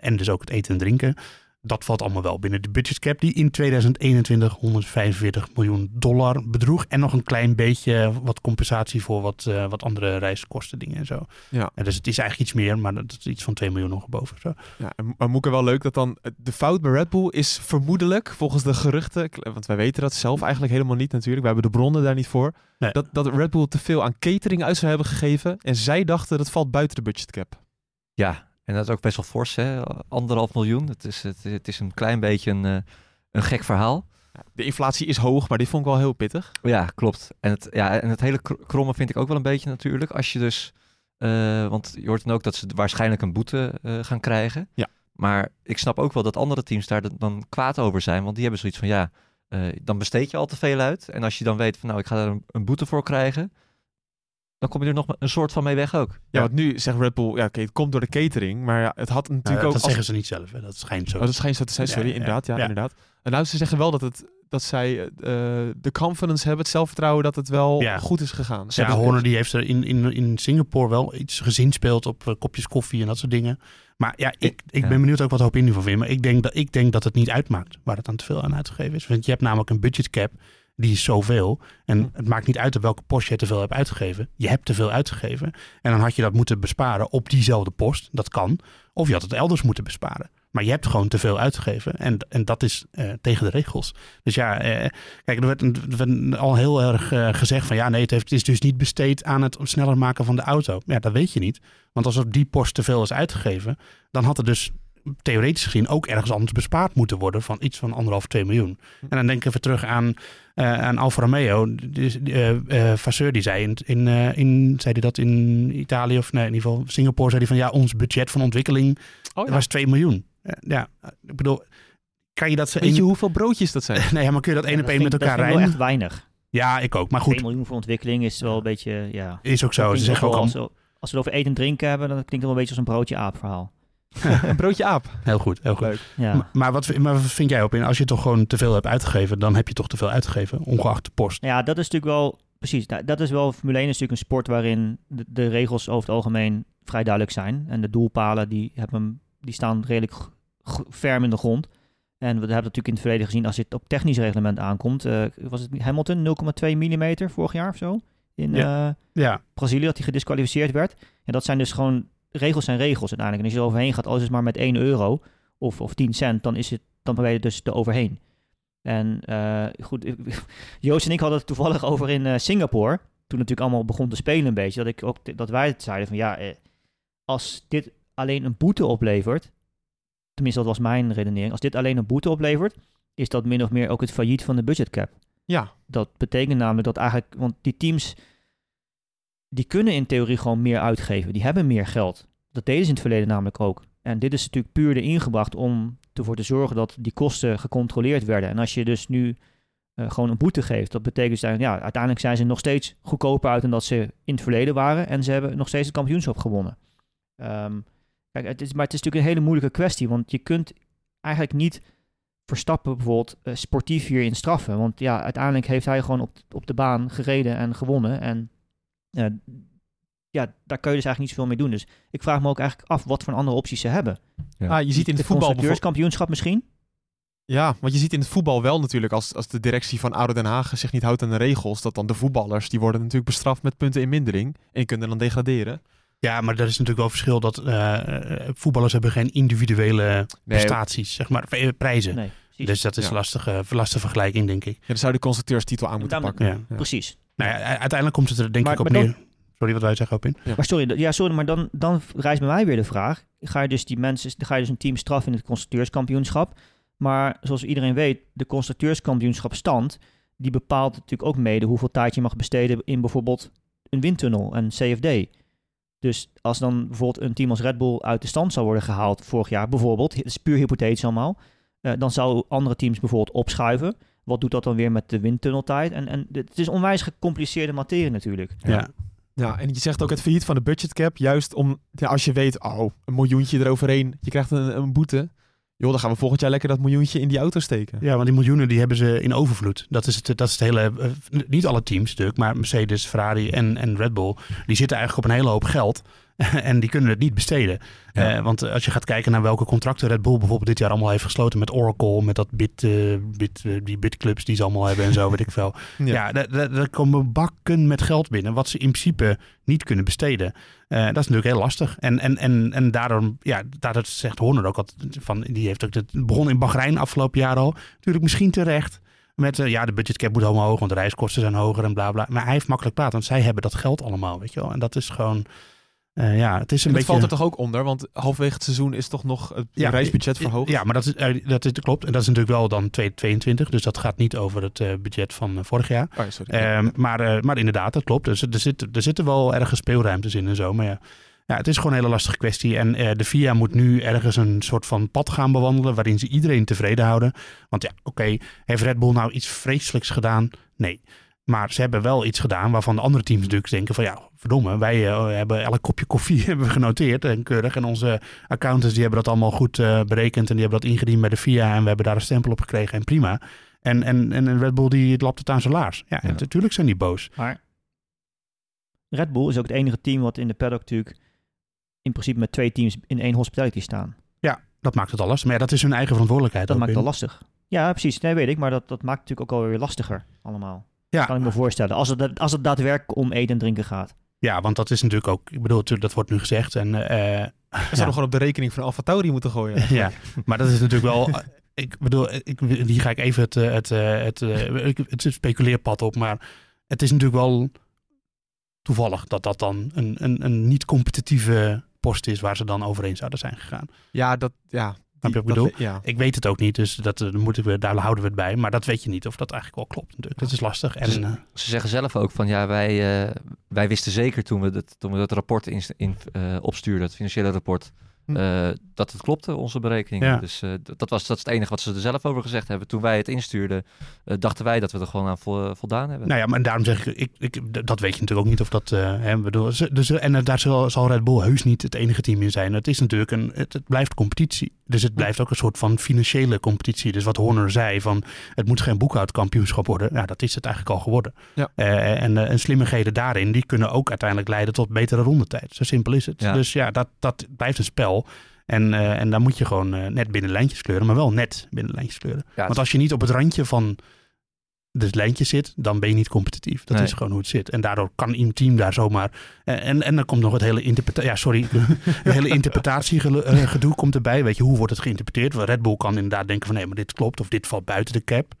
en dus ook het eten en drinken, dat valt allemaal wel binnen de budgetcap die in 2021 145 miljoen dollar bedroeg en nog een klein beetje wat compensatie voor wat, eh, wat andere reiskosten dingen en zo. Ja. En dus het is eigenlijk iets meer, maar dat is iets van 2 miljoen nog boven. Zo. Ja, en- maar Moeke wel leuk dat dan eh, de fout bij Red Bull is vermoedelijk, volgens de geruchten, want wij weten dat zelf eigenlijk helemaal niet natuurlijk, wij hebben de bronnen daar niet voor, Nee. dat, dat Red Bull te veel aan catering uit zou hebben gegeven en zij dachten dat valt buiten de budgetcap. Ja, en dat is ook best wel fors, hè? Anderhalf miljoen. Het is, het, het is een klein beetje een, eh, een gek verhaal. De inflatie is hoog, maar dit vond ik wel heel pittig. Ja, klopt. En het, ja, en het hele kr- kromme vind ik ook wel een beetje natuurlijk. Als je dus, eh, want je hoort dan ook dat ze waarschijnlijk een boete eh, gaan krijgen. Ja. Maar ik snap ook wel dat andere teams daar dan- kwaad over zijn. Want die hebben zoiets van, ja, dan besteed je al te veel uit. En als je dan weet van, nou, ik ga daar een, een boete voor krijgen. Dan kom je er nog een soort van mee weg ook. Ja, Ja. want nu zegt Red Bull, ja oké, het komt door de catering, maar ja, het had natuurlijk Nou, ook... dat als- zeggen ze niet zelf, hè. dat schijnt zo. Oh, dat schijnt zo te zijn, Ja, sorry, ja, inderdaad, ja, ja. inderdaad. En nou, ze zeggen wel dat, het, dat zij eh, de confidence hebben, het zelfvertrouwen dat het wel Ja. goed is gegaan. Ze ja, hebben- Horner die heeft er in, in, in Singapore wel iets gezien speelt op eh, kopjes koffie en dat soort dingen. Maar ja, ik, ik ja. ben benieuwd ook wat de opinie van vindt. Maar ik denk, dat, ik denk dat het niet uitmaakt waar het aan te veel aan uitgegeven is. Want je hebt namelijk een budgetcap, die is zoveel. En het maakt niet uit op welke post je te veel hebt uitgegeven. Je hebt te veel uitgegeven. En dan had je dat moeten besparen op diezelfde post. Dat kan. Of je had het elders moeten besparen. Maar je hebt gewoon te veel uitgegeven. En, en dat is eh, tegen de regels. Dus ja, eh, kijk, er werd, er al heel erg eh, gezegd van ja, nee, het, heeft, het is dus niet besteed aan het sneller maken van de auto. Ja, dat weet je niet. Want als op die post te veel is uitgegeven, dan had er dus theoretisch gezien ook ergens anders bespaard moeten worden van iets van anderhalf, twee miljoen. En dan denk ik even terug aan, eh, aan Alfa Romeo. Die, die, eh, eh, Vasseur die zei, in, in, eh, in, zei die dat in Italië of nee, in ieder geval Singapore, zei hij van ja, ons budget van ontwikkeling Oh, ja. was 2 miljoen. Ja, ik bedoel, kan je dat ze Weet je hoeveel broodjes dat zijn? [LAUGHS] Nee, maar kun je dat één Ja, op één met elkaar Dat rijmen? echt weinig. Ja, ik ook. Maar 2 goed, miljoen voor ontwikkeling is wel een beetje, ja... is ook zo. Ze zeggen ook al als, als we het over eten en drinken hebben, dan klinkt het wel een beetje als een broodje aap verhaal. [LAUGHS] een broodje aap. heel goed, heel goed. Leuk. Ja. Maar, maar wat, maar wat vind jij op in? Als je toch gewoon te veel hebt uitgegeven, dan heb je toch te veel uitgegeven, ongeacht de post. Ja, dat is natuurlijk wel, precies, nou, dat is wel, Formule 1 is natuurlijk een sport waarin de, de regels over het algemeen vrij duidelijk zijn. En de doelpalen, die, hebben, die staan redelijk ferm in de grond. En we hebben natuurlijk in het verleden gezien, als het op technisch reglement aankomt, eh, was het Hamilton 0,2 mm vorig jaar of zo? In eh, Ja, Brazilië, dat hij gedisqualificeerd werd. En dat zijn dus gewoon, regels zijn regels uiteindelijk. En als je er overheen gaat, al is het maar met 1 euro of, of 10 cent, dan, is het, dan ben je dus er overheen. En eh, goed, [LAUGHS] Joost en ik hadden het toevallig over in eh, Singapore. Toen het natuurlijk allemaal begon te spelen een beetje. Dat, ik ook, dat wij het zeiden van ja, eh, als dit alleen een boete oplevert. Tenminste, dat was mijn redenering. Als dit alleen een boete oplevert, is dat min of meer ook het failliet van de budgetcap. Ja, Dat betekent namelijk dat eigenlijk, want die teams, die kunnen in theorie gewoon meer uitgeven. Die hebben meer geld. Dat deden ze in het verleden namelijk ook. En dit is natuurlijk puur erin gebracht om ervoor te zorgen dat die kosten gecontroleerd werden. En als je dus nu eh, gewoon een boete geeft, dat betekent dus, ja, uiteindelijk zijn ze nog steeds goedkoper uit dan dat ze in het verleden waren. En ze hebben nog steeds het kampioenschap gewonnen. Ehm, kijk, het is, maar het is natuurlijk een hele moeilijke kwestie, want je kunt eigenlijk niet Verstappen bijvoorbeeld eh, sportief hierin straffen. Want ja, uiteindelijk heeft hij gewoon op, op de baan gereden en gewonnen. En ja, daar kun je dus eigenlijk niet zoveel mee doen. Dus ik vraag me ook eigenlijk af wat voor andere opties ze hebben. Ja. Ah, je ziet in het voetbal bijvoorbeeld... constructeurskampioenschap misschien? Ja, want je ziet in het voetbal wel natuurlijk, als, als de directie van Oude Den Haag zich niet houdt aan de regels, dat dan de voetballers, die worden natuurlijk bestraft met punten in mindering en kunnen dan degraderen. ja maar er is natuurlijk wel verschil dat eh, eh, voetballers hebben geen individuele prestaties, zeg maar, eh, prijzen. Nee. Dus dat is Ja. een lastige, lastige vergelijking, denk ik. Ja, dan zou de constructeurstitel aan moeten pakken. Ja. Precies. Nou ja, uiteindelijk komt het er denk Maar- ik op dan- neer. Sorry, wat wij zeggen op in. Maar sorry, ja, sorry, maar dan, dan rijst bij mij weer de vraag. Ga je dus die mensen, ga je dus een team straffen in het constructeurskampioenschap. Maar zoals iedereen weet, de constructeurskampioenschap stand, die bepaalt natuurlijk ook mede hoeveel tijd je mag besteden in bijvoorbeeld een windtunnel, een CFD. Dus als dan bijvoorbeeld een team als Red Bull uit de stand zou worden gehaald vorig jaar, bijvoorbeeld, het is puur hypothetisch allemaal, eh, dan zouden andere teams bijvoorbeeld opschuiven. Wat doet dat dan weer met de windtunneltijd? En, en het is onwijs gecompliceerde materie natuurlijk. Ja. Ja, en je zegt ook het failliet van de budgetcap, juist om, ja, als je weet, oh, een miljoentje eroverheen, je krijgt een, een boete. Joh, dan gaan we volgend jaar lekker dat miljoentje in die auto steken. Ja, want die miljoenen die hebben ze in overvloed. Dat is het, dat is het hele. eh, niet alle teams natuurlijk, maar Mercedes, Ferrari en, en Red Bull. Die zitten eigenlijk op een hele hoop geld. [LAUGHS] en die kunnen het niet besteden. Ja. Eh, want als je gaat kijken naar welke contracten Red Bull bijvoorbeeld dit jaar allemaal heeft gesloten met Oracle, met dat bit, eh, bit, eh, die bitclubs die ze allemaal hebben en zo, weet ik veel. [LAUGHS] Ja. Ja, daar- komen bakken met geld binnen, wat ze in principe niet kunnen besteden. Dat is natuurlijk heel lastig. En, en, en, en daarom, ja, daardoor zegt Horner ook altijd van, die heeft ook het begon in Bahrein afgelopen jaar al. Natuurlijk misschien terecht. Met, ja, de budgetcap moet allemaal hoog, want de reiskosten zijn hoger en bla bla. Maar hij heeft makkelijk praten, want zij hebben dat geld allemaal, weet je wel. En dat is gewoon, eh, ja, het is een beetje... valt er toch ook onder, want halverwege het seizoen is toch nog het Ja, reisbudget verhoogd. Ja, maar dat, is, eh, dat is, klopt. En dat is natuurlijk wel dan 2022. Dus dat gaat niet over het eh, budget van vorig jaar. Oh, sorry. Ehm, maar, maar inderdaad, dat klopt. Dus, er, zit, er zitten wel ergens speelruimtes in en zo. Maar ja, ja het is gewoon een hele lastige kwestie. En de FIA moet nu ergens een soort van pad gaan bewandelen... waarin ze iedereen tevreden houden. Want ja, oké, heeft Red Bull nou iets vreselijks gedaan? Nee. Maar ze hebben wel iets gedaan waarvan de andere teams natuurlijk denken van... ja, verdomme, wij eh, hebben elk kopje koffie [LAUGHS] hebben we genoteerd en keurig. En onze accountants die hebben dat allemaal goed eh, berekend... en die hebben dat ingediend bij de FIA... en we hebben daar een stempel op gekregen en prima... En, en, en Red Bull die lapt het aan zijn laars. Ja, en natuurlijk zijn die boos. Maar Red Bull is ook het enige team wat in de paddock natuurlijk in principe met twee teams in één hospitality staan. Ja, dat maakt het alles. Maar ja, dat is hun eigen verantwoordelijkheid. Dat maakt het al lastig. Ja, precies. Nee, weet ik. Maar dat, dat maakt het natuurlijk ook alweer lastiger allemaal. Ja. Kan ik me voorstellen. Als het, als het daadwerkelijk om eten en drinken gaat. Ja, want dat is natuurlijk ook... Ik bedoel, natuurlijk, dat wordt nu gezegd. En, eh, We zouden ja. gewoon op de rekening van Alfa Tauri moeten gooien. [LAUGHS] ja, maar dat is natuurlijk wel... Ik bedoel, ik, hier ga ik even het, eh, het, eh, het, eh, het speculeerpad op. Maar het is natuurlijk wel toevallig dat dat dan een, een, een niet-competitieve post is... waar ze dan overheen zouden zijn gegaan. Ja, dat, ja. Snap je wat ik dat- bedoel? Ja. Ik weet het ook niet, dus dat, eh, moeten we, daar houden we het bij. Maar dat weet je niet of dat eigenlijk wel klopt natuurlijk. Dat is lastig. En, Dus- eh, Ze zeggen zelf ook van ja, wij, eh, wij wisten zeker toen we, dat, toen we dat rapport in, in, opstuurden, het financiële rapport, Hm. eh, dat het klopte, onze berekeningen. Ja. Dus eh, dat, was, dat is het enige wat ze er zelf over gezegd hebben. Toen wij het instuurden, eh, dachten wij dat we er gewoon aan vo- voldaan hebben. Nou ja, maar daarom zeg ik, ik, dat weet je natuurlijk ook niet of dat. hè, bedoel, dus, en daar zal, zal Red Bull heus niet het enige team in zijn. Het is natuurlijk een, het, het blijft competitie. Dus het blijft ook een soort van financiële competitie. Dus wat Horner zei van, het moet geen boekhoudkampioenschap worden. Ja, dat is het eigenlijk al geworden. Ja. En, en slimmigheden daarin, die kunnen ook uiteindelijk leiden tot betere rondetijd. Zo simpel is het. Ja. Dus ja, dat, dat blijft een spel. En, eh, en daar moet je gewoon eh, net binnen lijntjes kleuren, maar wel net binnen lijntjes kleuren. Ja, Want als je niet op het randje van de lijntje zit, dan ben je niet competitief. Dat Nee. is gewoon hoe het zit. En daardoor kan een team daar zomaar. En, en, en dan komt nog het hele interpretatie. Ja, sorry. [LAUGHS] het hele interpretatiegedoe komt erbij. Weet je, hoe wordt het geïnterpreteerd? Red Bull kan inderdaad denken van nee, maar dit klopt of dit valt buiten de cap.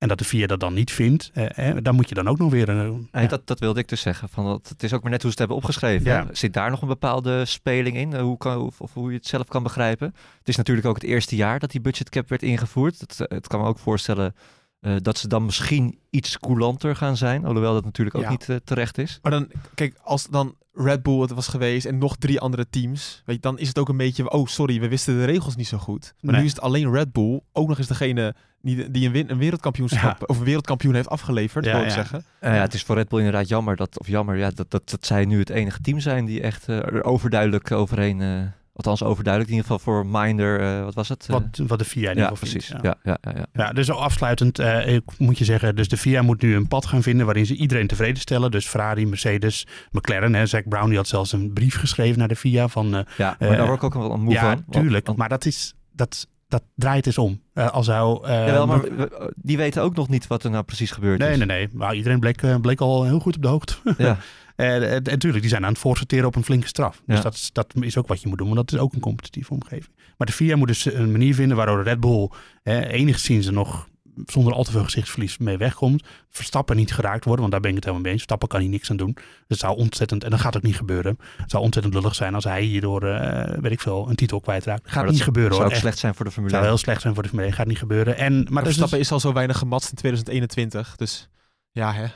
En dat de VIA dat dan niet vindt. Eh, eh, dan moet je dan ook nog weer. een Nee, dat, dat wilde ik dus zeggen. Van dat, het is ook maar net hoe ze het hebben opgeschreven. Ja. Zit daar nog een bepaalde speling in? Eh, Hoe kan, of, of hoe je het zelf kan begrijpen? Het is natuurlijk ook het eerste jaar dat die budgetcap werd ingevoerd. Het, het kan me ook voorstellen eh, dat ze dan misschien iets coulanter gaan zijn. Alhoewel dat natuurlijk ook Ja. niet eh, terecht is. Maar dan, kijk, als dan Red Bull het was geweest en nog drie andere teams, weet je, dan is het ook een beetje, oh sorry, we wisten de regels niet zo goed. Maar Nee. nu is het alleen Red Bull, ook nog eens degene die, die een, win, een wereldkampioenschap of een wereldkampioen heeft afgeleverd, Ja, wil ik ja. zeggen. Ja, het is voor Red Bull inderdaad jammer dat, of jammer, ja, dat, dat, dat zij nu het enige team zijn die echt eh, er overduidelijk overheen, eh, althans overduidelijk, in ieder geval voor Minder, eh, wat was het? Wat, wat de VIA in ieder ja, geval precies. vindt, Ja. Ja, ja, ja, Ja, dus afsluitend eh, ik moet je zeggen, dus de FIA moet nu een pad gaan vinden waarin ze iedereen tevreden stellen. Dus Ferrari, Mercedes, McLaren. Hè. Zack Brown die had zelfs een brief geschreven naar de FIA van... eh, Ja, maar daar word ik ook wel een moe ja, van. want- tuurlijk. want- maar dat is... Dat, dat draait eens om. Eh, als zou... Jawel, maar die weten ook nog niet wat er nou precies gebeurd Nee, is. nee, nee. Maar iedereen bleek, bleek al heel goed op de hoogte. Ja. [LAUGHS] Eh, en natuurlijk, die zijn aan het voorsorteren op een flinke straf. Dus Ja. dat, is, dat is ook wat je moet doen, want dat is ook een competitieve omgeving. Maar de VIA moet dus een manier vinden waardoor Red Bull eh, enigszins er nog zonder al te veel gezichtsverlies mee wegkomt. Verstappen niet geraakt worden, want daar ben ik het helemaal mee eens. Verstappen kan hier niks aan doen. Dat zou ontzettend, en dat gaat ook niet gebeuren. Het zou ontzettend lullig zijn als hij hierdoor, eh, weet ik veel, een titel kwijtraakt. Gaat dat niet gebeuren zou hoor. ook Echt. slecht zijn voor de Formule zou 1. heel slecht zijn voor de Formule 1. Gaat niet gebeuren. En, maar Verstappen dus- is al zo weinig gematst in 2021. Dus ja, hè.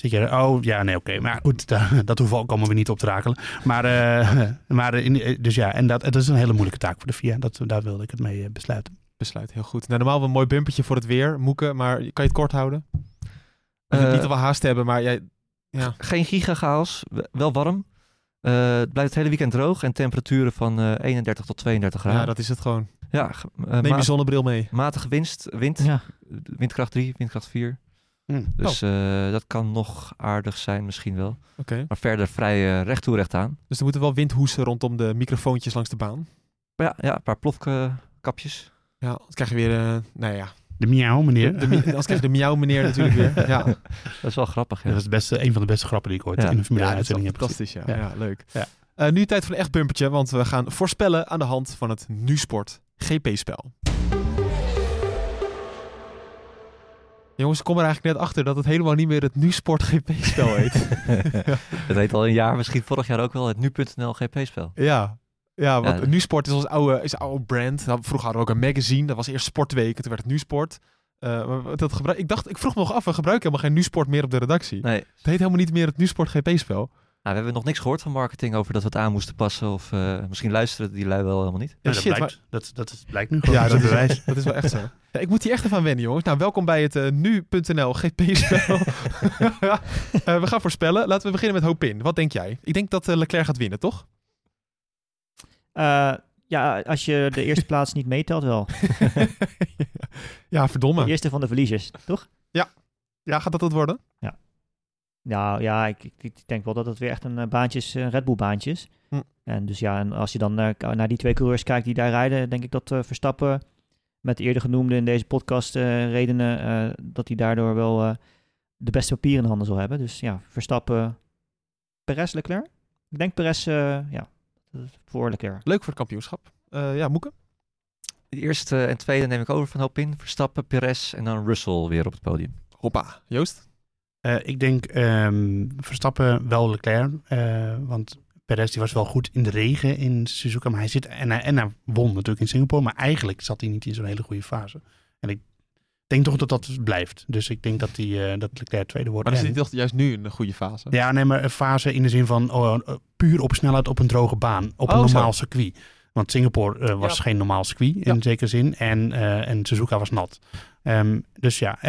Zit je, oh ja, nee, oké. Maar goed, [LAUGHS] da- dat hoeven we ook allemaal weer niet op te rakelen. Maar, eh, [LAUGHS] maar in, eh, dus ja, en dat, dat is een hele moeilijke taak voor de VIA. Dat, daar wilde ik het mee eh, besluiten. Besluit, heel goed. Nou, normaal wel een mooi bumpertje voor het weer, Moeke. Maar kan je het kort houden? Niet dat we haast hebben, maar jij... Ja, Geen gigachaos, w- wel warm. Eh, het blijft het hele weekend droog en temperaturen van eh, 31 tot 32 graden. ja, dat is het gewoon. Ja, eh, Neem je zonnebril mee. matige winst, wind, Ja. windkracht 3, windkracht 4. Hm. Dus eh, dat kan nog aardig zijn misschien wel. Oké. Maar verder vrij eh, recht toe recht aan. Dus er moeten wel windhoesen rondom de microfoontjes langs de baan. Maar ja, ja, een paar plofkapjes. Ja, dan krijg je weer... eh nou ja, De miauw, meneer. de, de, anders krijg je de miauw meneer natuurlijk weer. Ja, [LAUGHS] Dat is wel grappig. Ja. dat is het beste, een van de beste grappen die ik ooit Ja. in een Formule ja 1 dat is wel uitzending heb gezien. fantastisch. Ja, ja. leuk. Ja. Eh, nu tijd voor een echt bumpertje, want we gaan voorspellen aan de hand van het NuSport GP-spel. Jongens, ik kom er eigenlijk net achter dat het helemaal niet meer het NuSport GP-spel heet. [LAUGHS] [LAUGHS] Het heet al een jaar, misschien vorig jaar ook wel, het nu.nl GP-spel. ja. Ja, want Ja. NuSport is ons oude, is oude brand. Nou, vroeger hadden we ook een magazine. Dat was eerst Sportweek. en Toen werd het NuSport. Eh, maar dat gebruik, ik dacht, ik vroeg me nog af, we gebruiken helemaal geen NuSport meer op de redactie. Nee, Het heet helemaal niet meer het NuSport GP-spel. Nou, we hebben nog niks gehoord van marketing over dat we het aan moesten passen. Of eh, misschien luisteren die lui wel helemaal niet. Ja, Ja, dat, blijkt, dat, dat is, blijkt nu gewoon. Ja, dat is dat is wel echt zo. [LAUGHS] Ja, ik moet hier echt even aan wennen, jongens. Nou, welkom bij het eh, nu.nl GP-spel. [LAUGHS] [LAUGHS] Eh, we gaan voorspellen. Laten we beginnen met Hopin. Wat denk jij? Ik denk dat Leclerc gaat winnen, toch? Eh, ja, als je de eerste plaats niet meetelt wel. ja, De verdomme. eerste van de verliezers, toch? Ja, gaat dat het worden? Nou ja, ik, ik, ik denk wel dat het weer echt een eh, baantje is, een Red Bull baantje is. Hm. En dus ja, en als je dan naar, naar die twee coureurs kijkt die daar rijden, denk ik dat eh, Verstappen met de eerder genoemde in deze podcast eh, redenen, eh, dat hij daardoor wel eh, de beste papieren in handen zal hebben. Dus ja, Verstappen, Perez, Leclerc. Ik denk Perez, eh, ja, voor Leclerc. Leuk voor het kampioenschap. Eh, ja, Moeke? De eerste en tweede neem ik over van Hopin. Verstappen, Perez en dan Russell weer op het podium. Hoppa. Joost? Eh, ik denk ehm, Verstappen wel Leclerc. eh, want Perez die was wel goed in de regen in Suzuka. Maar hij zit, en, hij, en hij won natuurlijk in Singapore. Maar eigenlijk zat hij niet in zo'n hele goede fase. En ik denk toch dat dat blijft. Dus ik denk dat, die, eh, dat Leclerc tweede wordt. Maar zit hij toch juist nu in een goede fase. Ja, nee, maar een fase in de zin van oh, eh, puur op snelheid op een droge baan. Op Oh, een zo. normaal circuit. Want Singapore was Ja. geen normaal circuit in Ja. zekere zin. En, en Suzuka was nat. Ehm, dus ja,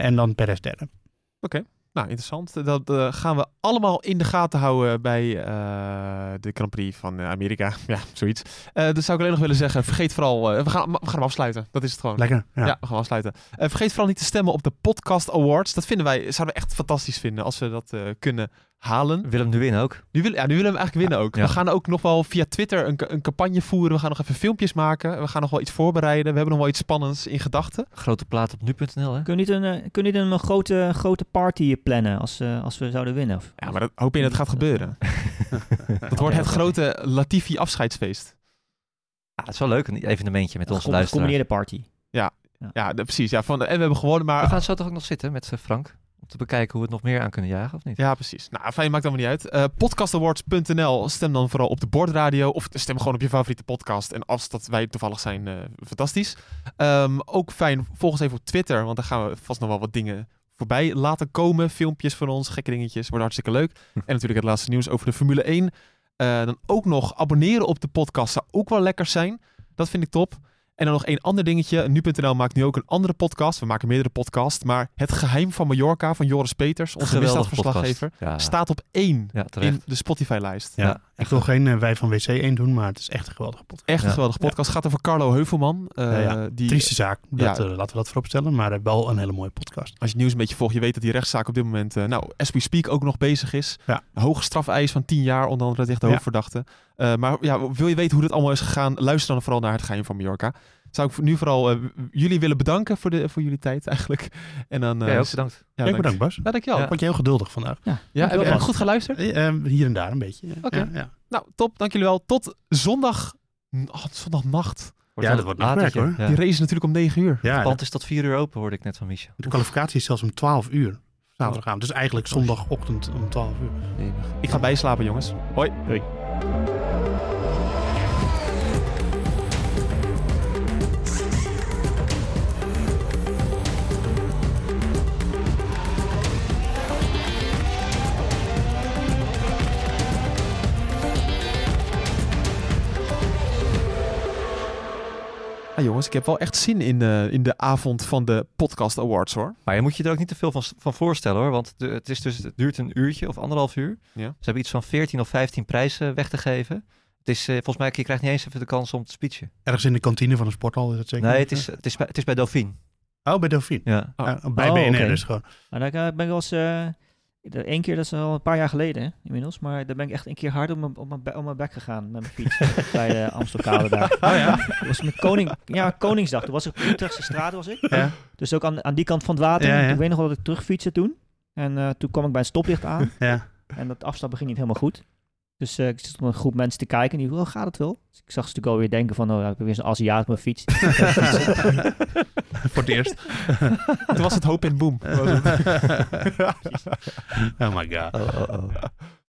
en dan Perez derde. Nou, interessant. Dat eh, gaan we allemaal in de gaten houden bij eh, de Grand Prix van eh, Amerika. [LAUGHS] Ja, zoiets. Eh dus zou ik alleen nog willen zeggen, vergeet vooral... we, gaan, we gaan hem afsluiten. Dat is het gewoon. Lekker. Ja. Ja, we gaan afsluiten. Vergeet vooral niet te stemmen op de Podcast Awards. Dat vinden wij, zouden we echt fantastisch vinden als we dat kunnen halen. Willem nu winnen ook. Nu, wil, ja, nu willen we hem eigenlijk winnen ook. Ja. We gaan ook nog wel via Twitter een, een campagne voeren. We gaan nog even filmpjes maken. We gaan nog wel iets voorbereiden. We hebben nog wel iets spannends in gedachten. Grote plaat op nu.nl hè. Kun je niet een, eh, kun je niet een grote, grote party plannen als, eh, als we zouden winnen? Of- Ja, maar dat hoop je dat gaat gebeuren. [LAUGHS] Dat wordt het grote Latifi afscheidsfeest. Ja, het is wel leuk, een evenementje met Een onze gecom- luisteraars. gecombineerde party. Ja, de- precies. Ja, van, en we hebben gewonnen, maar... We gaan zo toch ook nog zitten met eh, Frank? Om te bekijken hoe we het nog meer aan kunnen jagen, of niet? Ja, precies. Nou, fijn, maakt allemaal niet uit. Eh, podcastawards.nl. Stem dan vooral op de bordradio. Of stem gewoon op je favoriete podcast. En als dat wij toevallig zijn, eh, fantastisch. Ehm, ook fijn, volg ons even op Twitter. Want daar gaan we vast nog wel wat dingen voorbij laten komen. Filmpjes van ons, gekke dingetjes. Wordt hartstikke leuk. [LAUGHS] en natuurlijk het laatste nieuws over de Formule 1. Eh, dan ook nog abonneren op de podcast zou ook wel lekker zijn. Dat vind ik top. En dan nog één ander dingetje. Nu.nl maakt nu ook een andere podcast. We maken meerdere podcasts. Maar Het Geheim van Mallorca van Joris Peters, onze Geweldige misdaadverslaggever. Ja, staat op één ja in de Spotify-lijst. Ja. Ja. Ik wil geen eh, Wij van WC 1 doen, maar het is echt een geweldige podcast. Echt een Ja. geweldige podcast. Het gaat over Carlo Heuvelman. eh, Ja, ja. Die, Trieste zaak, dat, Ja. eh, laten we dat vooropstellen. Maar wel een hele mooie podcast. als je het nieuws een beetje volgt, je weet dat die rechtszaak op dit moment, eh, nou, as we speak, ook nog bezig is. Ja. Hoge strafeis van 10 jaar, onder andere tegen de Ja. hoofdverdachte. Eh, maar ja, wil je weten hoe dit allemaal is gegaan, luister dan vooral naar Het Geheim van Mallorca. Zou ik nu vooral eh, jullie willen bedanken voor, de, voor jullie tijd eigenlijk. En dan, eh, Ja, ook bedankt. ja, dank- bedankt Bas. Ja, dankjewel. Ja. Vond je heel geduldig vandaag. Ja, heb je goed geluisterd? Eh, eh, hier en daar een beetje. ja. Oké. Ja, ja. Nou, top. Dank jullie wel. Tot zondag, oh, zondagnacht. Ja, dat wordt nog werk, hoor. Ja. Die race is natuurlijk om 9 uur. Ja, Het pand is tot vier uur open, hoorde ik net van Micha. de kwalificatie is zelfs om 12 uur. Zaterdagavond. Dus eigenlijk zondagochtend om 12 uur. Ik ga bijslapen, jongens. Hoi. Ah, jongens, ik heb wel echt zin in, eh, in de avond van de Podcast Awards, hoor. Maar je moet je er ook niet te veel van, van voorstellen hoor. Want de, het, is dus, het duurt een uurtje of anderhalf uur. Ja. Ze hebben iets van 14 of 15 prijzen weg te geven. Het is eh, volgens mij, je krijgt niet eens even de kans om te speechen. Ergens in de kantine van een sporthal is dat zeker? Nee, het is, het, is bij, het is bij Dauphine. Oh, bij Dauphine. Ja. Oh. Ja, bij Oh, BNR dus gewoon. Maar daar eh, ben ik wel eens... eh Eén keer, dat is al een paar jaar geleden hè, inmiddels, maar daar ben ik echt een keer hard op mijn, op mijn, op mijn bek gegaan met mijn fiets [LAUGHS] bij de Amstelkade daar. Oh ja? Dat was met Koning, ja, Koningsdag. Toen was ik op Utrechtse straat was ik. Ja. Dus ook aan, aan die kant van het water. Ja, ja. Ik weet nog wel dat ik terugfietste toen. En eh, toen kwam ik bij een stoplicht aan. ja. En dat afstappen ging niet helemaal goed. Dus eh, ik zat met een groep mensen te kijken. En die, oh, gaat het wel? Dus ik zag ze natuurlijk alweer denken van, oh, ja, ik heb weer zo'n Aziat op mijn fiets. [LAUGHS] Voor het eerst. [LAUGHS] Toen was het hoop en boom. [LAUGHS] oh my god. Oh, oh, oh.